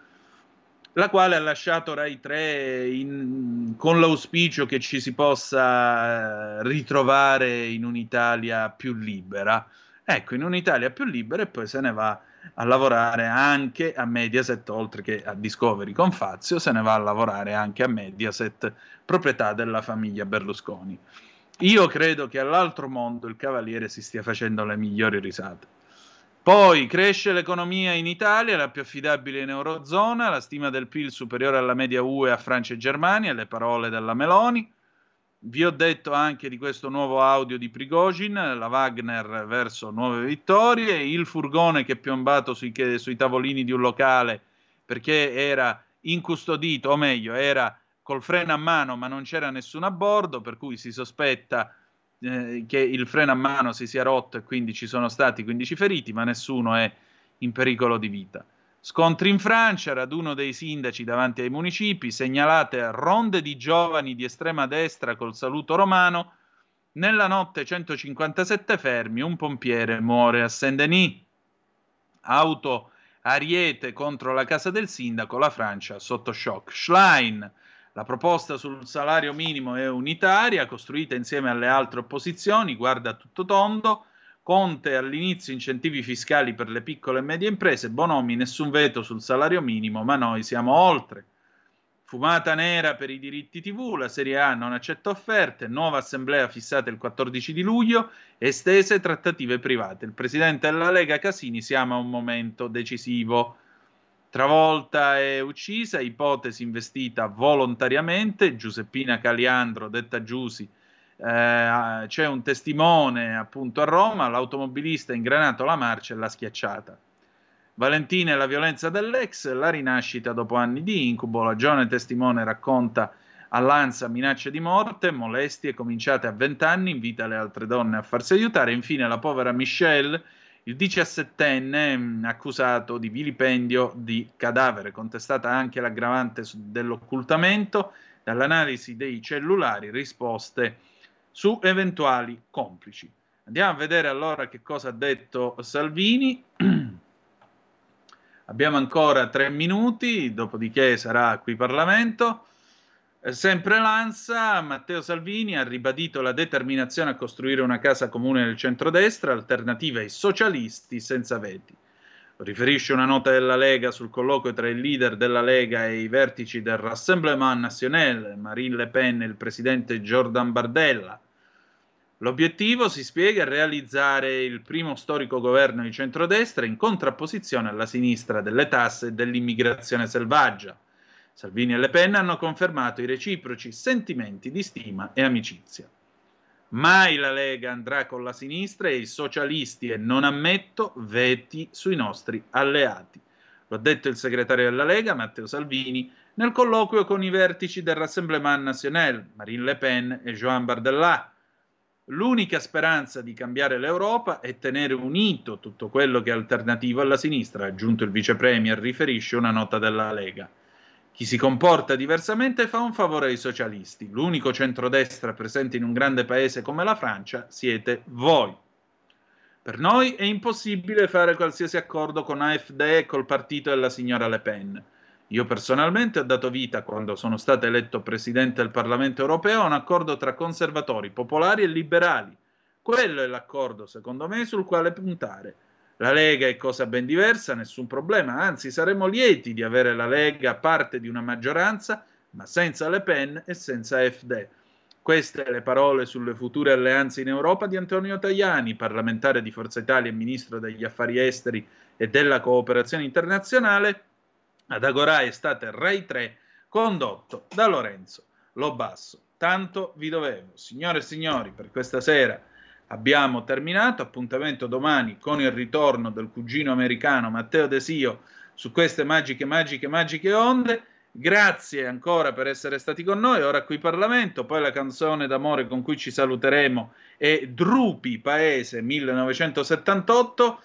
S3: la quale ha lasciato Rai 3 in- con l'auspicio che ci si possa eh, ritrovare in un'Italia più libera. Ecco, in un'Italia più libera e poi se ne va a lavorare anche a Mediaset, oltre che a Discovery con Fazio, se ne va a lavorare anche a Mediaset, proprietà della famiglia Berlusconi. Io credo che all'altro mondo il Cavaliere si stia facendo le migliori risate. Poi cresce l'economia in Italia, la più affidabile in Eurozona, la stima del PIL superiore alla media UE a Francia e Germania, le parole della Meloni. Vi ho detto anche di questo nuovo audio di Prigozhin, la Wagner verso nuove vittorie, il furgone che è piombato sui, che- sui tavolini di un locale perché era incustodito, o meglio, era col freno a mano ma non c'era nessuno a bordo, per cui si sospetta eh, che il freno a mano si sia rotto e quindi ci sono stati 15 feriti, ma nessuno è in pericolo di vita. Scontri in Francia, raduno dei sindaci davanti ai municipi, segnalate ronde di giovani di estrema destra col saluto romano. Nella notte 157 fermi, un pompiere muore a Saint-Denis. Auto Ariete contro la casa del sindaco, la Francia sotto shock. Schlein, la proposta sul salario minimo è unitaria, costruita insieme alle altre opposizioni, guarda tutto tondo. Conte all'inizio incentivi fiscali per le piccole e medie imprese, Bonomi nessun veto sul salario minimo, ma noi siamo oltre. Fumata nera per i diritti TV, la Serie A non accetta offerte, nuova assemblea fissata il 14 di luglio, estese trattative private. Il presidente della Lega Casini siamo a un momento decisivo. Travolta e uccisa, ipotesi investita volontariamente, Giuseppina Caliandro, detta Giusi, eh, c'è un testimone appunto a Roma, l'automobilista ha ingranato la marcia e l'ha schiacciata. Valentina e la violenza dell'ex, la rinascita dopo anni di incubo, la giovane testimone racconta all'Ansa minacce di morte, molestie cominciate a 20 anni, invita le altre donne a farsi aiutare, infine la povera Michelle, il 17enne mh, accusato di vilipendio di cadavere, contestata anche l'aggravante dell'occultamento, dall'analisi dei cellulari, risposte su eventuali complici. Andiamo a vedere allora che cosa ha detto Salvini. [clears throat] Abbiamo ancora tre minuti, dopodiché sarà qui Parlamento. Sempre l'ANSA, Matteo Salvini ha ribadito la determinazione a costruire una casa comune del centrodestra, alternativa ai socialisti senza veti. Riferisce una nota della Lega sul colloquio tra il leader della Lega e i vertici del Rassemblement National, Marine Le Pen e il presidente Jordan Bardella. L'obiettivo, si spiega, è realizzare il primo storico governo di centrodestra in contrapposizione alla sinistra delle tasse e dell'immigrazione selvaggia. Salvini e Le Pen hanno confermato i reciproci sentimenti di stima e amicizia. Mai la Lega andrà con la sinistra e i socialisti e non ammetto veti sui nostri alleati. Lo ha detto il segretario della Lega, Matteo Salvini, nel colloquio con i vertici del Rassemblement National, Marine Le Pen e Joan Bardella. L'unica speranza di cambiare l'Europa è tenere unito tutto quello che è alternativo alla sinistra, ha aggiunto il vice premier, riferisce una nota della Lega. Chi si comporta diversamente fa un favore ai socialisti. L'unico centrodestra presente in un grande paese come la Francia siete voi. Per noi è impossibile fare qualsiasi accordo con AfD e col partito della signora Le Pen. Io personalmente ho dato vita, quando sono stato eletto presidente del Parlamento europeo, a un accordo tra conservatori, popolari e liberali. Quello è l'accordo, secondo me, sul quale puntare. La Lega è cosa ben diversa, nessun problema, anzi saremmo lieti di avere la Lega parte di una maggioranza, ma senza Le Pen e senza AfD. Queste le parole sulle future alleanze in Europa di Antonio Tajani, parlamentare di Forza Italia e ministro degli affari esteri e della cooperazione internazionale, ad Agorà Estate Rai 3, condotto da Lorenzo Lobasso. Tanto vi dovevo. Signore e signori, per questa sera abbiamo terminato. Appuntamento domani con il ritorno del cugino americano Matteo Desio su queste magiche, magiche, magiche onde. Grazie ancora per essere stati con noi. Ora qui Parlamento, poi la canzone d'amore con cui ci saluteremo è Drupi Paese 1978.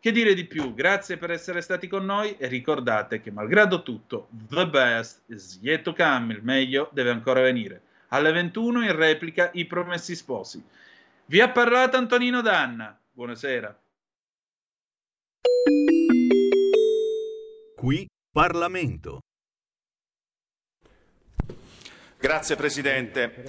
S3: Che dire di più? Grazie per essere stati con noi e ricordate che malgrado tutto, the best is yet to come, il meglio deve ancora venire. Alle 21 in replica i promessi sposi. Vi ha parlato Antonino Danna. Buonasera.
S13: Qui Parlamento.
S14: Grazie Presidente.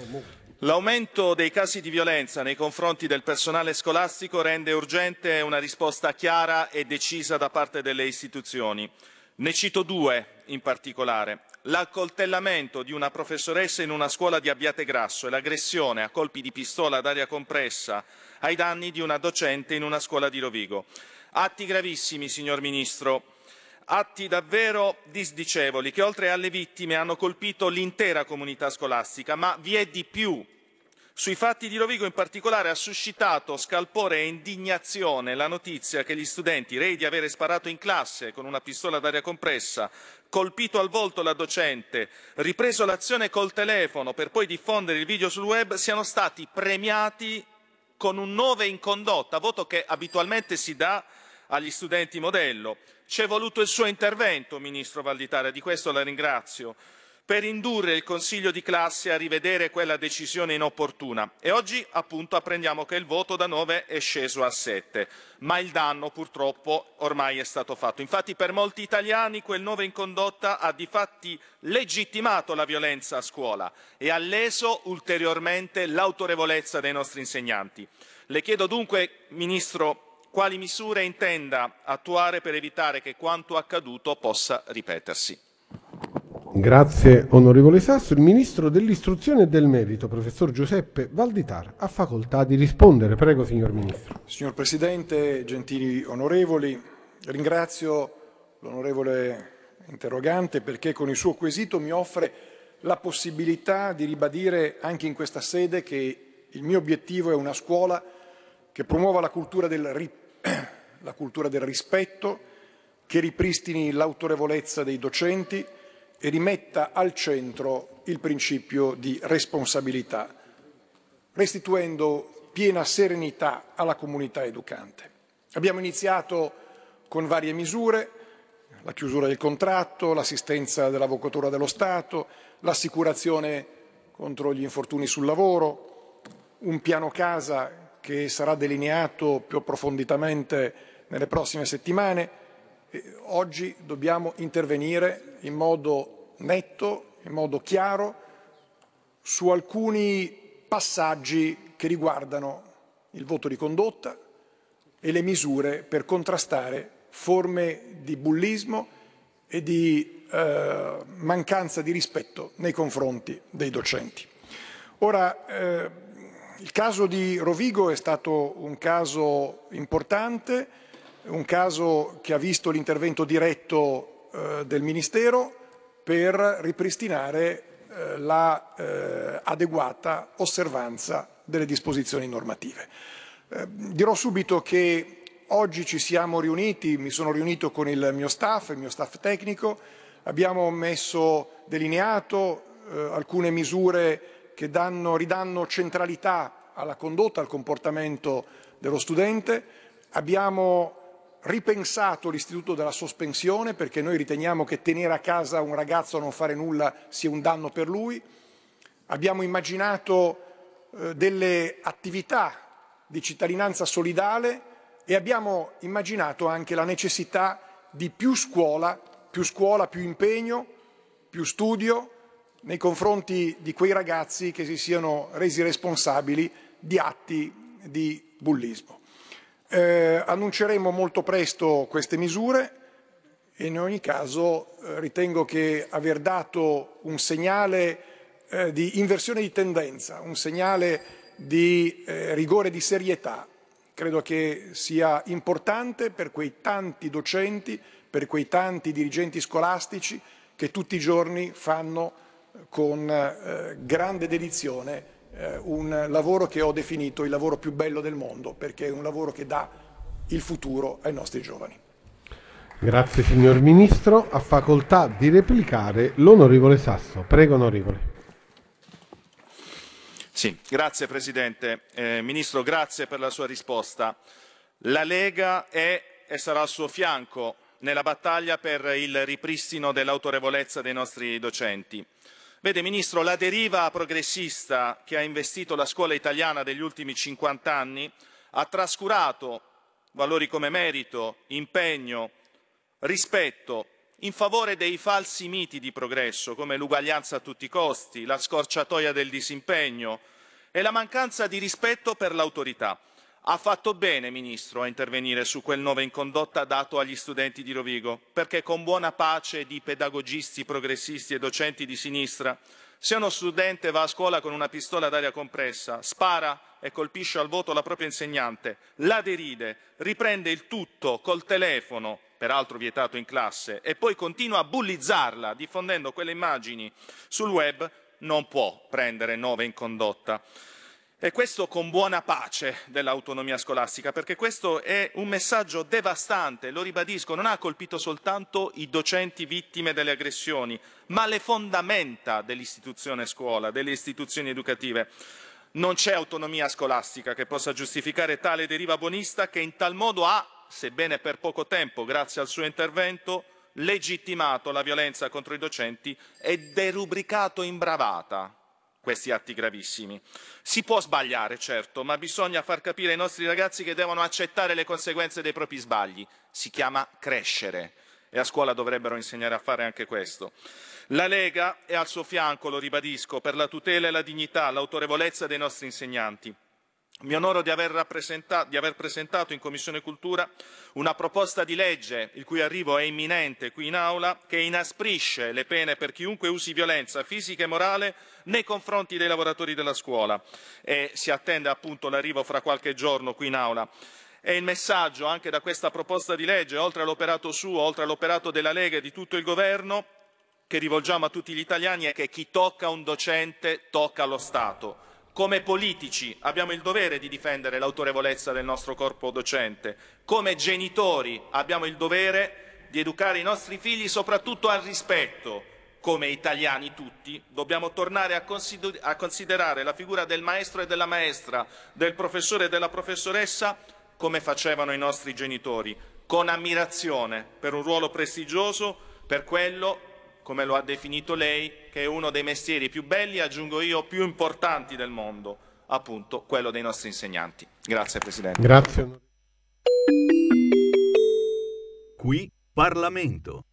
S14: L'aumento dei casi di violenza nei confronti del personale scolastico rende urgente una risposta chiara e decisa da parte delle istituzioni. Ne cito due in particolare. L'accoltellamento di una professoressa in una scuola di Abbiategrasso e l'aggressione a colpi di pistola ad aria compressa ai danni di una docente in una scuola di Rovigo. Atti gravissimi, signor Ministro, atti davvero disdicevoli che oltre alle vittime hanno colpito l'intera comunità scolastica, ma vi è di più. Sui fatti di Rovigo in particolare ha suscitato scalpore e indignazione la notizia che gli studenti, rei di avere sparato in classe con una pistola d'aria compressa, colpito al volto la docente, ripreso l'azione col telefono per poi diffondere il video sul web, siano stati premiati con un 9 in condotta, voto che abitualmente si dà agli studenti modello. C'è voluto il suo intervento, Ministro Valditara, di questo la ringrazio, per indurre il Consiglio di classe a rivedere quella decisione inopportuna. E oggi appunto apprendiamo che il voto da 9 è sceso a 7, ma il danno purtroppo ormai è stato fatto. Infatti per molti italiani quel 9 in condotta ha di fatti legittimato la violenza a scuola e ha leso ulteriormente l'autorevolezza dei nostri insegnanti. Le chiedo dunque, Ministro, quali misure intenda attuare per evitare che quanto accaduto possa ripetersi.
S15: Grazie onorevole Sasso. Il Ministro dell'Istruzione e del Merito, professor Giuseppe Valditar, ha facoltà di rispondere. Prego, signor Ministro.
S16: Signor Presidente, gentili onorevoli, ringrazio l'onorevole interrogante perché con il suo quesito mi offre la possibilità di ribadire anche in questa sede che il mio obiettivo è una scuola che promuova la cultura del, ri- [clears throat] la cultura del rispetto, che ripristini l'autorevolezza dei docenti e rimetta al centro il principio di responsabilità, restituendo piena serenità alla comunità educante. Abbiamo iniziato con varie misure, la chiusura del contratto, l'assistenza dell'Avvocatura dello Stato, l'assicurazione contro gli infortuni sul lavoro, un piano casa che sarà delineato più approfonditamente nelle prossime settimane. Oggi dobbiamo intervenire in modo netto, in modo chiaro, su alcuni passaggi che riguardano il voto di condotta e le misure per contrastare forme di bullismo e di eh, mancanza di rispetto nei confronti dei docenti. Ora, eh, il caso di Rovigo è stato un caso importante, un caso che ha visto l'intervento diretto eh, del Ministero per ripristinare eh, la eh, osservanza delle disposizioni normative. Eh, dirò subito che oggi ci siamo riuniti, mi sono riunito con il mio staff, il mio staff tecnico, abbiamo messo delineato eh, alcune misure che danno, ridanno centralità alla condotta, al comportamento dello studente, abbiamo ripensato l'istituto della sospensione perché noi riteniamo che tenere a casa un ragazzo a non fare nulla sia un danno per lui. Abbiamo immaginato eh, delle attività di cittadinanza solidale e abbiamo immaginato anche la necessità di più scuola, più scuola, più impegno, più studio nei confronti di quei ragazzi che si siano resi responsabili di atti di bullismo. Eh, annunceremo molto presto queste misure. E in ogni caso eh, ritengo che aver dato un segnale eh, di inversione di tendenza, un segnale di eh, rigore e di serietà, credo che sia importante per quei tanti docenti, per quei tanti dirigenti scolastici che tutti i giorni fanno eh, con eh, grande dedizione eh, un lavoro che ho definito il lavoro più bello del mondo, perché è un lavoro che dà il futuro ai nostri giovani.
S15: Grazie signor Ministro. Ha facoltà di replicare l'onorevole Sasso. Prego onorevole.
S14: Sì, grazie Presidente. Eh, Ministro, grazie per la sua risposta. La Lega è e sarà al suo fianco nella battaglia per il ripristino dell'autorevolezza dei nostri docenti. Vede, Ministro, la deriva progressista che ha investito la scuola italiana degli ultimi 50 anni ha trascurato valori come merito, impegno, rispetto, in favore dei falsi miti di progresso come l'uguaglianza a tutti i costi, la scorciatoia del disimpegno e la mancanza di rispetto per l'autorità. Ha fatto bene, Ministro, a intervenire su quel nove in condotta dato agli studenti di Rovigo, perché con buona pace di pedagogisti, progressisti e docenti di sinistra, se uno studente va a scuola con una pistola d'aria compressa, spara e colpisce al voto la propria insegnante, la deride, riprende il tutto col telefono, peraltro vietato in classe, e poi continua a bullizzarla diffondendo quelle immagini sul web, non può prendere nove in condotta. E questo con buona pace dell'autonomia scolastica, perché questo è un messaggio devastante, lo ribadisco, non ha colpito soltanto i docenti vittime delle aggressioni, ma le fondamenta dell'istituzione scuola, delle istituzioni educative. Non c'è autonomia scolastica che possa giustificare tale deriva buonista che in tal modo ha, sebbene per poco tempo, grazie al suo intervento, legittimato la violenza contro i docenti e derubricato in bravata questi atti gravissimi. Si può sbagliare, certo, ma bisogna far capire ai nostri ragazzi che devono accettare le conseguenze dei propri sbagli. Si chiama crescere e a scuola dovrebbero insegnare a fare anche questo. La Lega è al suo fianco, lo ribadisco, per la tutela e la dignità, l'autorevolezza dei nostri insegnanti. Mi onoro di aver, di aver, presentato in Commissione Cultura una proposta di legge, il cui arrivo è imminente qui in Aula, che inasprisce le pene per chiunque usi violenza fisica e morale nei confronti dei lavoratori della scuola e si attende appunto l'arrivo fra qualche giorno qui in Aula. E il messaggio anche da questa proposta di legge, oltre all'operato suo, oltre all'operato della Lega e di tutto il Governo, che rivolgiamo a tutti gli italiani è che chi tocca un docente tocca lo Stato come politici abbiamo il dovere di difendere l'autorevolezza del nostro corpo docente, come genitori abbiamo il dovere di educare i nostri figli soprattutto al rispetto. Come italiani tutti dobbiamo tornare a, consider- a considerare la figura del maestro e della maestra, del professore e della professoressa come facevano i nostri genitori, con ammirazione per un ruolo prestigioso, per quello come lo ha definito lei, che è uno dei mestieri più belli, aggiungo io, più importanti del mondo, appunto quello dei nostri insegnanti. Grazie Presidente.
S15: Grazie.
S13: Qui Parlamento.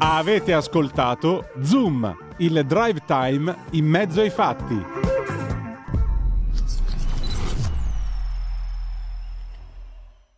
S1: Avete ascoltato Zoom, il drive time in mezzo ai fatti.